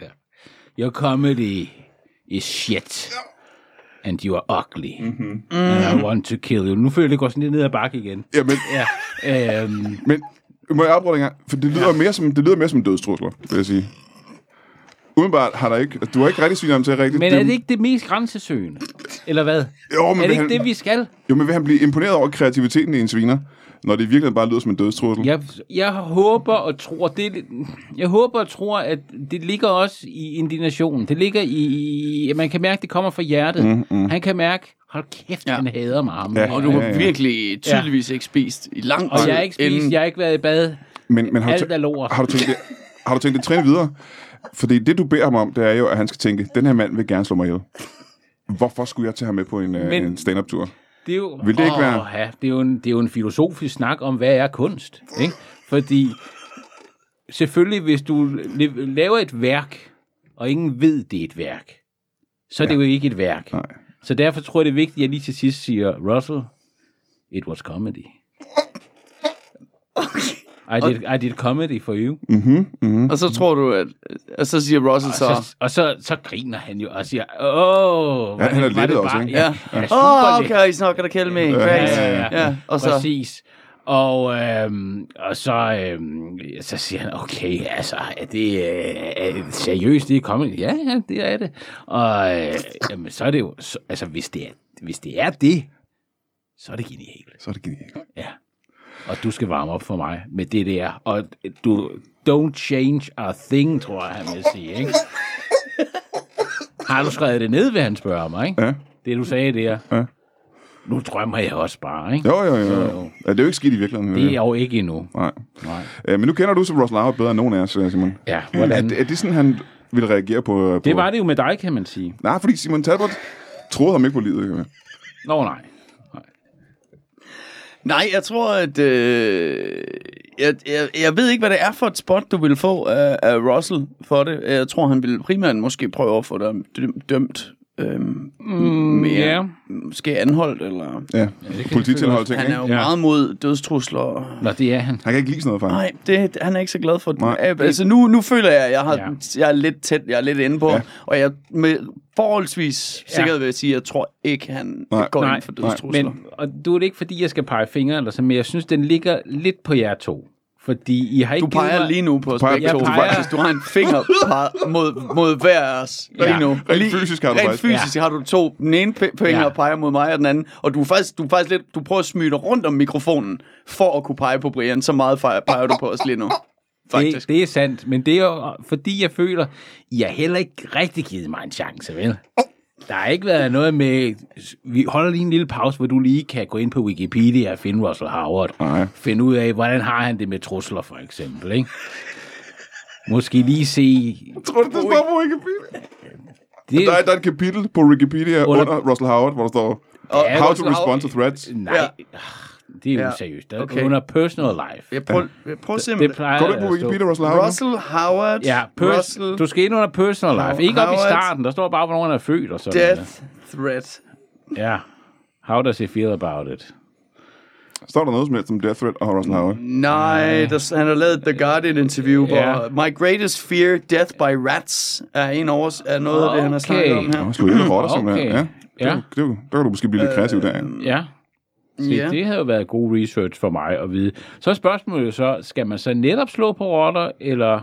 Yeah. Your comedy is shit. And you are ugly. Mm-hmm. And I mm. want to kill you. Nu føler det går sådan lidt ned ad bakke igen. Ja. Men må jeg afbryde en gang? For det lyder, ja. mere som, det lyder mere som dødstrusler, vil jeg sige. Udenbart har der ikke... Du har ikke rigtig svinet ham til rigtigt. men er det ikke det mest grænsesøgende? Eller hvad? Jo, men er det ikke han, det, vi skal? Jo, men vil han blive imponeret over kreativiteten i en sviner, når det virkelig bare lyder som en dødstrussel? Jeg, jeg håber og tror, det, jeg håber og tror, at det ligger også i indignationen. Det ligger i, at man kan mærke, at det kommer fra hjertet. Mm, mm. Han kan mærke, hold kæft, ja. Ja. han hader mig. Ja. Og du har Ja, ja. virkelig tydeligvis ikke spist i lang tid. Og jeg har ikke spist, inden- jeg har ikke været i bad. Men, men har, Alt du, er lort. har, du tænkt det, har du tænkt det træne videre? Fordi det, du beder ham om, det er jo, at han skal tænke, den her mand vil gerne slå mig ihjel. Hvorfor skulle jeg tage ham med på en, Men- Men, en stand-up-tur? Det er jo, Vil det ikke være- Ja, det, er jo en, det er jo en filosofisk snak om, hvad er kunst. Ikke? Fordi selvfølgelig, hvis du la- laver et værk, og ingen ved, det er et værk, så er det jo ikke et værk. Nej. Så derfor tror jeg, det er vigtigt, at jeg lige til sidst siger, Russell, it was comedy. I did, I did comedy for you. Og så tror du, at... Og så siger Russell så... Og så, og så, så griner han jo og siger, åh, Ja, han er lettet også, ikke? Ja. ja super oh, okay, he's not gonna kill me. Ja, Thanks. ja, ja. ja. Og så... Præcis. Og, øhm, og så, øhm, så siger han, okay, altså, er det øh, er det seriøst, det er kommet? Ja, ja, det er det. Og øh, jamen, så er det jo, så, altså, hvis det, er, hvis det er det, så er det genialt. Så er det genialt. Ja. Og du skal varme op for mig med det der. Og du, don't change a thing, tror jeg, han vil sige, ikke? Har du skrevet det ned, vil han spørge mig, ikke? Ja. Det, du sagde der. Ja. Nu drømmer jeg også bare, ikke? Jo, jo, jo. Jo, jo. Ja, det er jo ikke skidt i virkeligheden. Det er jo ikke endnu. Nej. Nej. Øh, men nu kender du som Russell Howard bedre end nogen af os, øh, Simon. Ja, Er, hvordan? det- er det sådan, han ville reagere på... på... Det var det jo med dig, kan man sige. Nej, fordi Simon Talbot troede ham ikke på livet. Nå, nej. Nej, jeg tror, at... Øh, jeg, jeg, jeg ved ikke, hvad det er for et spot, du vil få af, af Russell for det. Jeg tror, han vil primært måske prøve at få dig dømt. Øhm, mm, mere, ja. Måske anholdt, eller... Ja, polititilhold ting, Han er jo Ja. ja. meget mod dødstrusler. Nå, det er han. Han kan ikke lide sådan noget, faktisk. Nej, det, han er ikke så glad for det. Nej. Altså nu, nu føler jeg, at jeg, har, Ja. jeg er lidt tæt, jeg er lidt inde på, Ja. og jeg med forholdsvis Ja. sikkerhed vil jeg sige, at jeg tror ikke, han Nej. går Nej, ind for nej, dødstrusler. Men, og du er det ikke, fordi jeg skal pege fingre, eller så, men jeg synes, den ligger lidt på jer to. Fordi I har ikke Du peger mig... lige nu på os peger- begge to. peger- Faktisk, du har en finger peget mod, mod hver af os lige Ja. nu. Rent lige, fysisk har du rent faktisk. fysisk har du to. Den ene finger Ja. ja. peger mod mig, og den anden. Og du er faktisk, du er faktisk lidt, du prøver at smyge dig rundt om mikrofonen, for at kunne pege på Brian. Så meget peger, peger du på os lige nu. Faktisk. Det, det er sandt, men det er jo, fordi jeg føler, I har heller ikke rigtig givet mig en chance, vel? Der har ikke været noget med... Vi holder lige en lille pause, hvor du lige kan gå ind på Wikipedia og finde Russell Howard. Nej. Finde ud af, hvordan har han det med trusler, for eksempel, ikke? Måske lige se... Tror du, det står på Wikipedia? Det, Der er, der er et kapitel på Wikipedia Under- under, Russell Howard, hvor der står Ja, How to Russell respond Howard- to threats. nej, Ja. Det er jo Ja. seriøst. Der er Okay. under personal life. Jeg prøver, jeg prøver Det simpelthen. plejer Går du ikke på Wikipedia, Russell Howard? Russell Howard. Ja, pers- Russell du skal ind under personal life. Ikke op i Howard- starten. Der står bare, hvornår han er født og sådan Death noget. Threat. Ja. How does he feel about it? Står der noget som helst om Death Threat og Russell Howard? Nej, der, han har lavet The Guardian interview, hvor Ja. My Greatest Fear, Death by Rats, er, en over, er noget af det, han har Okay. snakket om her. Nå, ihjel af rotter, simpelthen. Okay. Ja. Ja. Det, det, der kan du måske blive lidt kreativ der. ja. Se, Ja. det havde jo været god research for mig at vide. Så er spørgsmålet jo så, skal man så netop slå på rotter, eller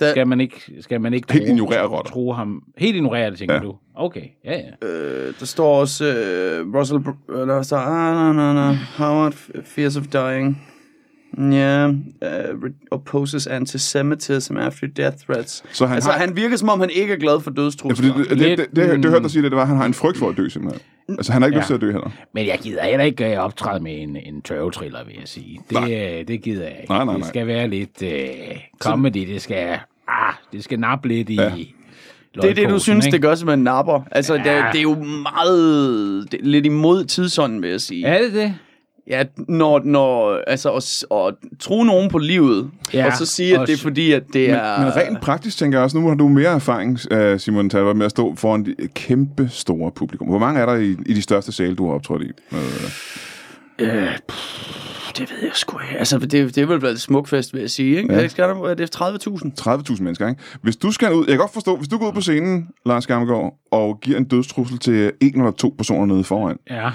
Da- skal man ikke, skal man ikke Helt tro- ignorere rotter. Tro ham. Helt ignorere det, tænker Ja. du? Okay, ja, ja. Øh, der står også uh, Russell, Br- eller så, ah, no, no, no, Howard fears of dying. Yeah, uh, re- opposes antisemitism after death threats. Så han altså, har- han virker som om, han ikke er glad for Ja, fordi dødstrusler. det, det, det, det, det, det, det hørte dig sige, det, det var, at han har en frygt for at dø, simpelthen. Altså, han har ikke Ja. lyst til at dø heller. Men jeg gider heller ikke øh, optræde med en, en tørvetriller, vil jeg sige. Det, øh, det gider jeg ikke. Nej, nej, Det nej. skal være lidt øh, comedy. Det skal, ah, det skal nappe lidt i... Ja. Det er det, du synes, ikke? det gør, som en napper. Altså, ja. Ja. det, det er jo meget... Det er lidt imod tidsånden, vil jeg sige. Er det det? Ja, når, når altså at, at tro nogen på livet, Ja, og så sige, at det er fordi, at det er... Men rent praktisk tænker jeg også, nu har du mere erfaring, øh, Simon Talbot, med at stå foran de kæmpe store publikum. Hvor mange er der i, i de største sale, du har optrådt i? Øh, det ved jeg sgu ikke. Altså, det, det er vel været et smukfest, vil jeg sige. Ikke? Ja. Er det, er det 30.000? 30.000 mennesker, ikke? Hvis du skal ud, jeg kan godt forstå, hvis du går ud på scenen, Lars Gammelgaard, og giver en dødstrussel til en eller to personer nede foran, Ja.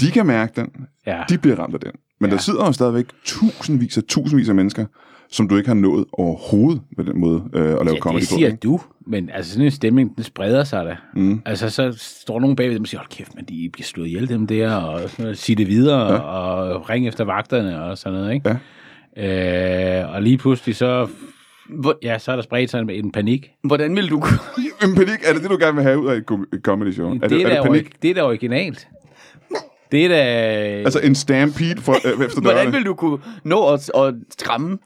De kan mærke den. Ja. De bliver ramt af den. Men ja. der sidder jo stadigvæk tusindvis af tusindvis af mennesker, som du ikke har nået overhovedet med den måde øh, at lave Ja, comedy det på. siger ikke? du, men altså sådan en stemning, den spreder sig da. Mm. Altså så står nogen bagved dem og siger, hold kæft, men de bliver slået ihjel dem der, og sådan noget, sig det videre, ja. og ring efter vagterne og sådan noget, ikke? Ja. Øh, og lige pludselig så, Hvor, ja, så er der spredt sig en, en panik. hvordan vil du... En panik, er det det, du gerne vil have ud af et, comedy show? Det, er det, er, det panik? orig- det er da originalt. Det er da... Altså en stampede for, øh, efter Hvordan dørene? vil du kunne nå at, at skræmme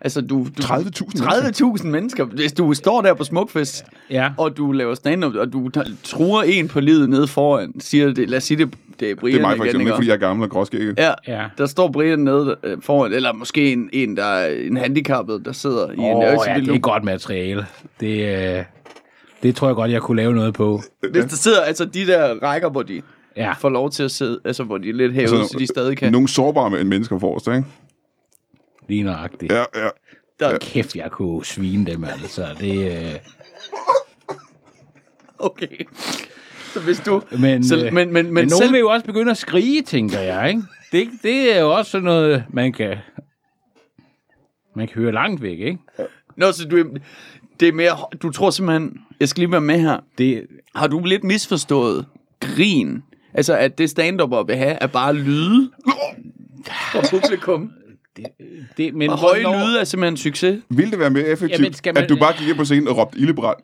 Altså, du, du, 30.000 30.000 mennesker. Hvis du står der på Smukfest, Ja. og du laver stand-up, og du truer en på livet nede foran, siger det, lad os sige det, det er Brian Det er mig for eksempel, ikke? fordi jeg er gammel og gråskægget. Ja, Ja. der står Brian nede øh, foran, eller måske en, en der er en handicappet, der sidder i en Åh, øjeblik ja, det er godt materiale. Det, øh, det tror jeg godt, jeg kunne lave noget på. Hvis der sidder altså de der rækker, hvor de Ja. får lov til at sidde, altså hvor de er lidt hævet, så, så de stadig kan. Nogle sårbare med- mennesker forrest, ikke? Lige nøjagtigt. Ja, ja. Der, Kæft, jeg kunne svine dem, altså. Det, øh, okay. Så hvis du... men, så, øh, men, men, men, men nogen selv, vil jo også begynde at skrige, tænker jeg, ikke? Det, det er jo også sådan noget, man kan... Man kan høre langt væk, ikke? Nå, så du, det er mere, du tror simpelthen, jeg skal lige være med her, Det, har du lidt misforstået grin? Altså, at det stand-up vil have, er bare lyde fra publikum. det, men Og høje hvornår- lyde er simpelthen en succes. Vil det være mere effektivt, skal man- at du bare gik ind på scenen og råbte ildebrand?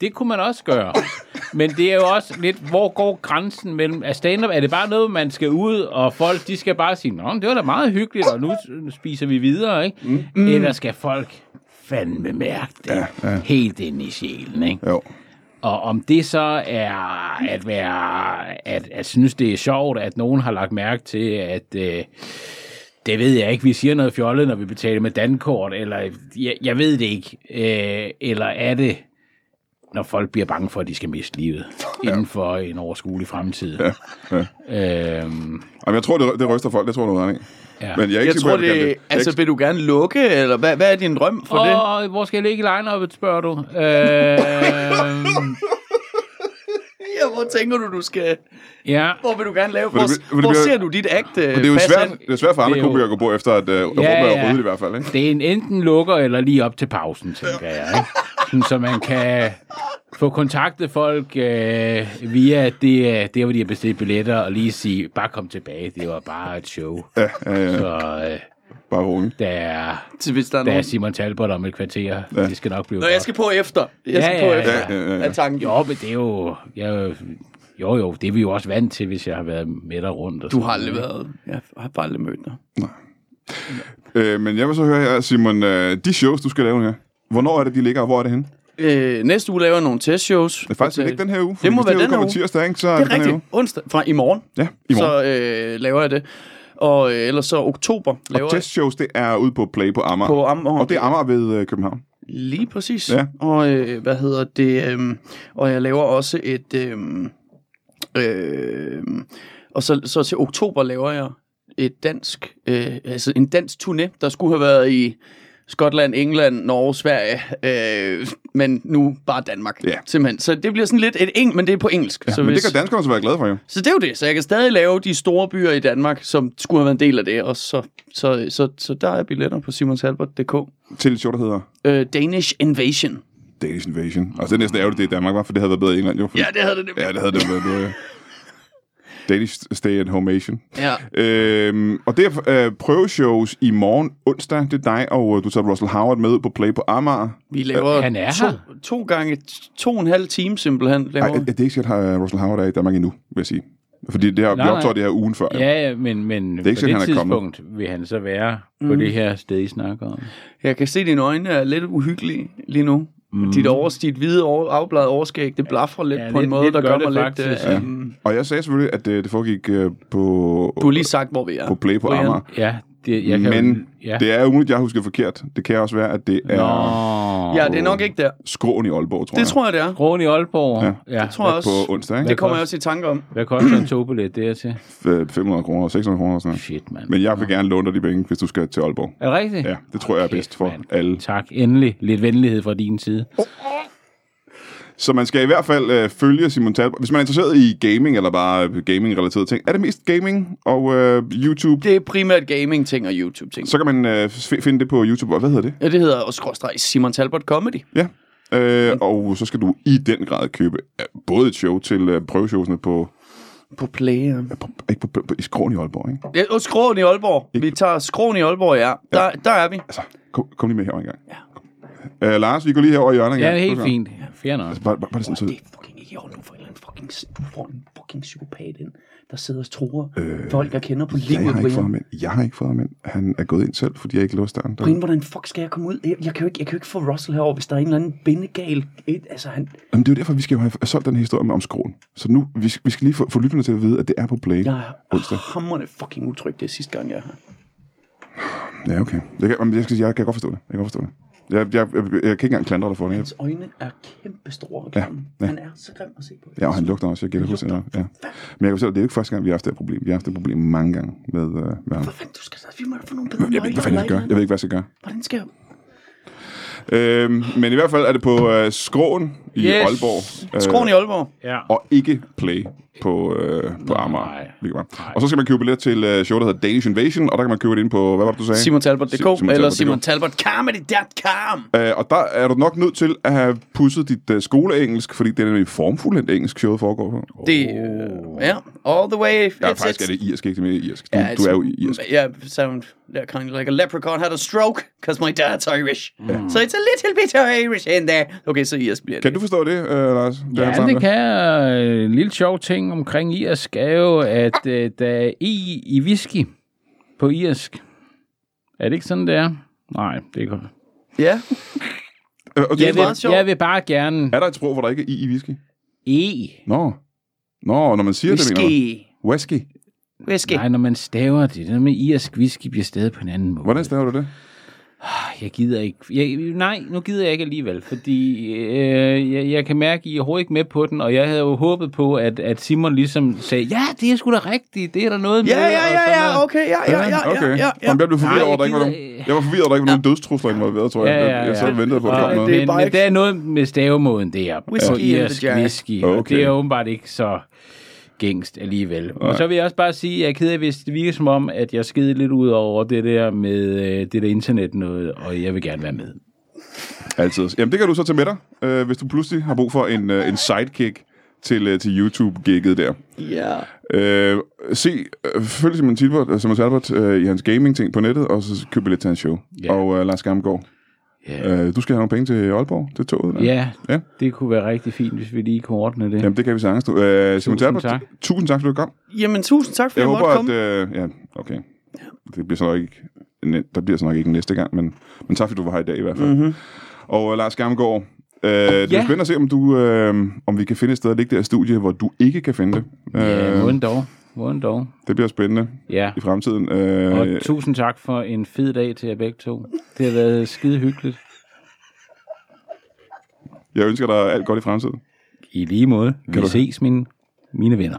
Det kunne man også gøre. Men det er jo også lidt, hvor går grænsen mellem... Er stand-up, er det bare noget, man skal ud, og folk, de skal bare sige, Nå, det var da meget hyggeligt, og nu spiser vi videre, ikke? Mm. Eller skal folk fandme mærke det ja, ja. helt ind i sjælen, ikke? Jo. Og om det så er at være, at, at synes, det er sjovt, at nogen har lagt mærke til, at øh, det ved jeg ikke, vi siger noget fjollet, når vi betaler med dankort, eller jeg, jeg ved det ikke. Øh, eller er det, når folk bliver bange for, at de skal miste livet ja. inden for en overskuelig fremtid. Ja, ja. Øhm, Jamen, jeg tror, det, det ryster folk, det tror jeg, du i. ja. Men jeg er ikke Jeg tror, kan det, altså, vil du gerne lukke, eller hvad, hvad er din drøm for det? og hvor skal jeg ligge i line spørger du? Øhm, Ja, hvor tænker du, du skal... ja. Hvor vil du gerne lave? Hvor, det- men det hvor ser du dit act Men det er jo svært, det er svært for andre Det er komikere at gå på efter, at uh, ja, Ja, ja. ja. ryddet i hvert fald. Ikke? Det er en enten lukker eller lige op til pausen, tænker jeg. Ikke? Sådan, så man kan få kontaktet folk øh, via det, øh, der, hvor de har bestilt billetter, og lige sige, bare kom tilbage, det var bare et show. Ja, ja, ja. Så øh, Bare roligt. der, er, Til, hvis der er der er. Simon Talbot om et kvarter. Ja. Det skal nok blive Nå, godt. jeg skal på efter. Jeg Ja, skal ja, på ja, efter. ja, ja, ja. Er tanken. Jo, men det er jo... Jeg, jo- jo, jo, det er vi jo også vant til, hvis jeg har været med dig rundt. Og Du har aldrig været... Jeg har bare aldrig mødt dig. Øh, men jeg vil så høre her, Simon, øh, de shows, du skal lave her, hvornår er det, de ligger, og hvor er det henne? Øh, næste uge laver jeg nogle testshows. Det er faktisk ikke den her uge. Det må være den her uge. tirsdag, ikke? Så er Det er her rigtigt. uge. Onsdag. Fra i morgen. Ja, i morgen. Så øh, laver jeg det. Og øh, ellers så oktober laver Og jeg testshows, det er ude på Play på Amager. på Amager. Og det er Amager ved øh, København. Lige præcis. Ja. Og øh, hvad hedder det? Øh, og jeg laver også et... Øh, øh, og så, så til oktober laver jeg et dansk, øh, altså en dansk turné, der skulle have været i Skotland, England, Norge, Sverige, øh, men nu bare Danmark. Ja. Simpelthen. Så det bliver sådan lidt et eng, men det er på engelsk. Ja, så, Men det kan danskerne så være glade for, jo. så det er jo det. Så jeg kan stadig lave de store byer i Danmark, som skulle have været en del af det. Og så, så, så, så der er billetter på simonsalbert.dk. Til et show, der hedder Øh, Danish Invasion. Danish Invasion. Altså, det er næsten ærgerligt, det er i Danmark, var, for det havde været bedre i England, jo. Ja, det havde det nemlig. Ja, det havde det været bedre. Danish Stay at Home Asian. Ja. Øhm, og det er øh, prøveshows i morgen onsdag. Det er dig, og øh, du tager Russell Howard med på Play på Amager. Vi laver Han er to, her. to gange to og en halv time simpelthen. Laver. Nej, det er ikke sikkert, at Russell Howard er i Danmark endnu, vil jeg sige. Fordi det her, vi Nej, nej. optager det her ugen før. Ja, ja, men, men er ikke på sikkert, det han er kommet. tidspunkt vil han så være på det her sted, I snakker om. Jeg kan se, at dine øjne er lidt uhyggelige lige nu. Mm. Dit, over, dit hvide over, afbladet overskæg, det blaffer lidt Ja, på en lidt- måde, lidt der gør gør det mig faktisk, lidt... ja. Øh, Og jeg sagde selvfølgelig, at øh, det foregik øh, på, Du har lige sagt, hvor vi er. på Play på Brian. Amager. Ja, Det, jeg kan Men jo, ja. det er jo muligt, jeg har husket forkert. Det kan også være, at det er Nå. Ja, det er nok ikke der. skråen i Aalborg, tror Det jeg. tror jeg, det er. Krogen i Aalborg. Ja. Ja. Det tror jeg også. På onsdag, ikke? Det kommer jeg også i tanke om. Hvad koster en togbillet dertil? F- 500 kroner, 600 kroner og sådan noget. Shit, mand. Men jeg vil gerne låne dig de penge, hvis du skal til Aalborg. Er det rigtigt? Ja, det tror jeg er bedst for mand. alle. Tak. Endelig. Lidt venlighed fra din side. Så man skal i hvert fald øh, følge Simon Talbot. Hvis man er interesseret i gaming, eller bare øh, gaming-relaterede ting, er det mest gaming og øh, YouTube. Det er primært gaming-ting og YouTube-ting. Så kan man øh, finde det på YouTube. Og Hvad hedder det? Ja, det hedder også Simon Talbot Comedy. Ja. Øh, og så skal du i den grad købe øh, både et show til øh, prøveshowsene på, På Play. på, ikke på, på, i Skråen i Aalborg, ikke? Ja, og Skråen i Aalborg. Vi tager Skråen i Aalborg, ja. Der, der er vi. Altså, kom, kom lige med herover en gang. Ja. Øh, Lars, vi går lige herover i hjørnet Ja, det er helt fint. Fair nok. Bare, bare, bare sådan, så, Det er fucking ikke i orden. Får en eller anden fucking, du får en fucking psykopat ind, der sidder og truer øh, folk, jeg kender på jeg livet, har ikke fået ham ind. Jeg har ikke fået ham ind. Han er gået ind selv, fordi jeg ikke låste døren. Brian, hvordan fuck skal jeg komme ud? Jeg, jeg, kan jo ikke, jeg kan jo ikke få Russell herover, hvis der er en eller anden bindegal. Et, altså, han, Jamen, det er jo derfor, vi skal jo have solgt den her historie med om skroen. Så nu, vi, vi skal lige få, få lytterne til at vide, at det er på Play jeg onsdag. er hammerende fucking utryg. Det er sidste gang, jeg er her. Ja, okay. Jeg kan, jeg, skal sige, jeg kan godt forstå det. Jeg kan godt forstå det. Jeg, jeg, jeg, jeg, kan ikke engang klandre dig for det. Hans øjne er kæmpe store og Ja, ja. Han er så grim at se på. ja, og han lugter også. Jeg Han fuldstændig. lugter. Ja. Men jeg kan at det er jo ikke første gang, vi har haft det her problem. Vi har haft det problem mange gange med, øh, med ham. Hvad fanden, du skal da, vi må da få nogle bedre Jeg ved ikke, hvad fanden jeg skal gøre. Jeg ved ikke, hvad jeg skal gøre. Hvordan skal jeg? Øhm, men i hvert fald er det på øh, Skråen i Yes. Aalborg. Øh, Skråen i Aalborg. Ja. og ikke Play på, øh, på Amager. Nej. Var. Og så skal man købe billet til øh, show, der hedder Danish Invasion, og der kan man købe det ind på, hvad var det, du sagde? SimonTalbot.dk Simon eller. SimonTalbotComedy.com. Øh, og der er du nok nødt til at have pusset dit uh, skoleengelsk, fordi det er nemlig formfuldt engelsk, showet foregår på. Det, øh, ja, all the way. Ja, It's- faktisk er it's- det irsk, ikke det mere irsk. Du, Ja, du er jo irsk. Yeah, sound yeah, kind of like a leprechaun had a stroke, because my dad's Irish. So it's a little bit of Irish in there. Okay, så irsk bliver det. Kan du forstå det, øh, Lars? Det Ja, det kan jeg. En lille sjov ting omkring irsk er jo, at øh, der er i i whisky på irsk. Er det ikke sådan, det er? Nej, det er godt. Ja, Øh, og det Jeg er vil, meget sjovt. jeg vil bare gerne Er der et sprog, hvor der ikke er i i whisky? E. Nå. Nå, når man siger det, mener du? whisky. Whisky. Whisky. Nej, når man staver det. Det med irsk whisky bliver stadig på en anden måde. Hvordan staver du det? Jeg gider ikke. Jeg, nej, nu gider jeg ikke alligevel, fordi øh, jeg, jeg kan mærke, at I er overhovedet ikke med på den, og jeg havde jo håbet på, at, at Simon ligesom sagde, ja, det er sgu da rigtigt, det er der noget Ja, med. ja, ja, ja, noget." okay, ja, ja, ja, ja, okay. ja, ja. Jamen, jeg blev forvirret over, at der ikke var jeg nogen... Jeg var forvirret, der ikke var nogen dødstrusler involveret, tror jeg. Ja, ja, Jeg, jeg sad og ja. ventede på, at der kom noget. det er men, men der er noget med stavemåden der. In the irsk whisky, og Okay. det er åbenbart ikke så gængst alligevel. Og så vil jeg også bare sige, at jeg er ked af, hvis det virker som om, at jeg skide lidt ud over det der med øh, det der internet noget, og jeg vil gerne være med. Altid. Jamen, det kan du så tage med dig, øh, hvis du pludselig har brug for en, øh, en sidekick til, øh, til YouTube-gigget der. Ja. Øh, se, øh, følg Simon Talbot, Simon Talbot øh, i hans gaming-ting på nettet, og så køb billet til hans show. Ja. Og øh, Lars Gamgaard, Ja. øh, du skal have nogle penge til Aalborg, til toget. der. Ja, Ja. det kunne være rigtig fint, hvis vi lige kunne ordne det. Jamen, det kan vi sagtens. Du. Øh, Simon Tusind Talbot, tak. tusind tak, fordi du kom. Jamen, tusind tak, for Jeg jeg, håber, måtte at... komme. Øh, ja, okay. Det bliver så nok ikke, der bliver så nok ikke næste gang, men, men tak, fordi du var her i dag i hvert fald. Mm-hmm. Og øh, Lars Gamgaard, øh, det er Ja. spændende at se, om, du, øh, om vi kan finde et sted at ligge der i studiet, hvor du ikke kan finde det. Ja, Øh, hvordan dog. Hvordan dog. det bliver spændende Ja. i fremtiden. Øh, Og tusind tak for en fed dag til jer begge to. Det har været skide hyggeligt. jeg ønsker dig alt godt i fremtiden. I lige måde. Vi du- ses, mine, mine venner.